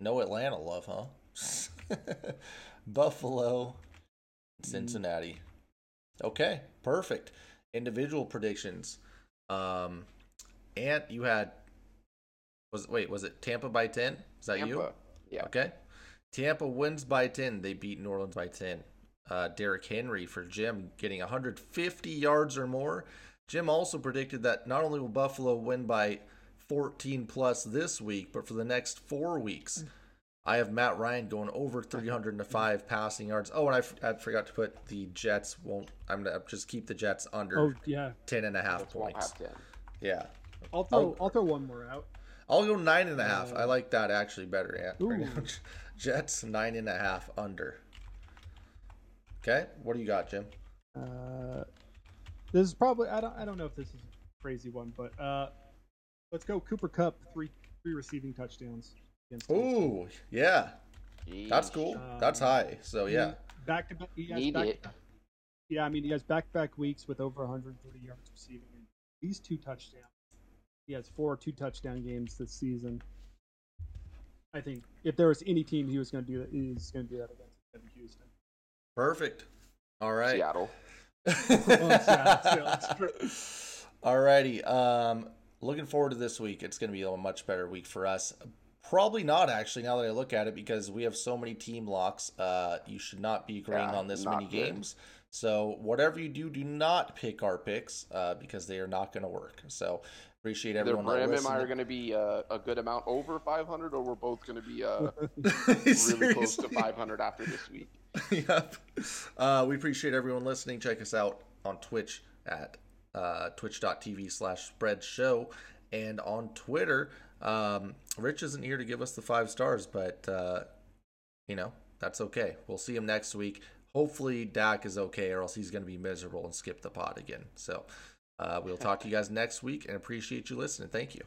no Atlanta love, huh? (laughs) Buffalo. Cincinnati. Okay, perfect. Individual predictions. Um, Ant, you had was wait was it Tampa by ten? Is that Tampa. you? Yeah. Okay. Tampa wins by ten. They beat New Orleans by ten. Uh, Derrick Henry for Jim getting 150 yards or more. Jim also predicted that not only will Buffalo win by 14 plus this week, but for the next four weeks. I have Matt Ryan going over 305 passing yards. Oh, and I, f- I forgot to put the Jets won't. I'm gonna just keep the Jets under. Oh yeah, 10 and a half points. Yeah. I'll throw I'll, I'll, throw one more out. I'll go nine and a half. Uh, I like that actually better. Yeah. (laughs) Jets nine and a half under. Okay, what do you got, Jim? Uh, this is probably I don't I don't know if this is a crazy one, but uh, let's go Cooper Kupp three three receiving touchdowns. Ooh, yeah, Jeez. that's cool. Um, that's high. So yeah, back to back. Need back, it. Yeah, I mean he has back to back weeks with over 130 yards receiving and these two touchdowns. He has four two touchdown games this season. I think if there was any team he was going to do that, he's going to do that against Houston. Perfect. All right. Seattle. (laughs) All righty. Um, looking forward to this week. It's going to be a much better week for us. Probably not actually. Now that I look at it, because we have so many team locks, uh, you should not be agreeing yeah, on this many good. games. So whatever you do, do not pick our picks uh, because they are not going to work. So appreciate Either everyone. that Bram and I are going to be uh, a good amount over 500, or we're both going to be uh, (laughs) really close to 500 after this week. (laughs) yep. Uh, we appreciate everyone listening. Check us out on Twitch at uh, twitch.tv slash spread show and on Twitter. Um, Rich isn't here to give us the five stars, but, uh, you know, that's okay. We'll see him next week. Hopefully, Dak is okay, or else he's going to be miserable and skip the pod again. So uh, we'll talk to you guys next week and appreciate you listening. Thank you.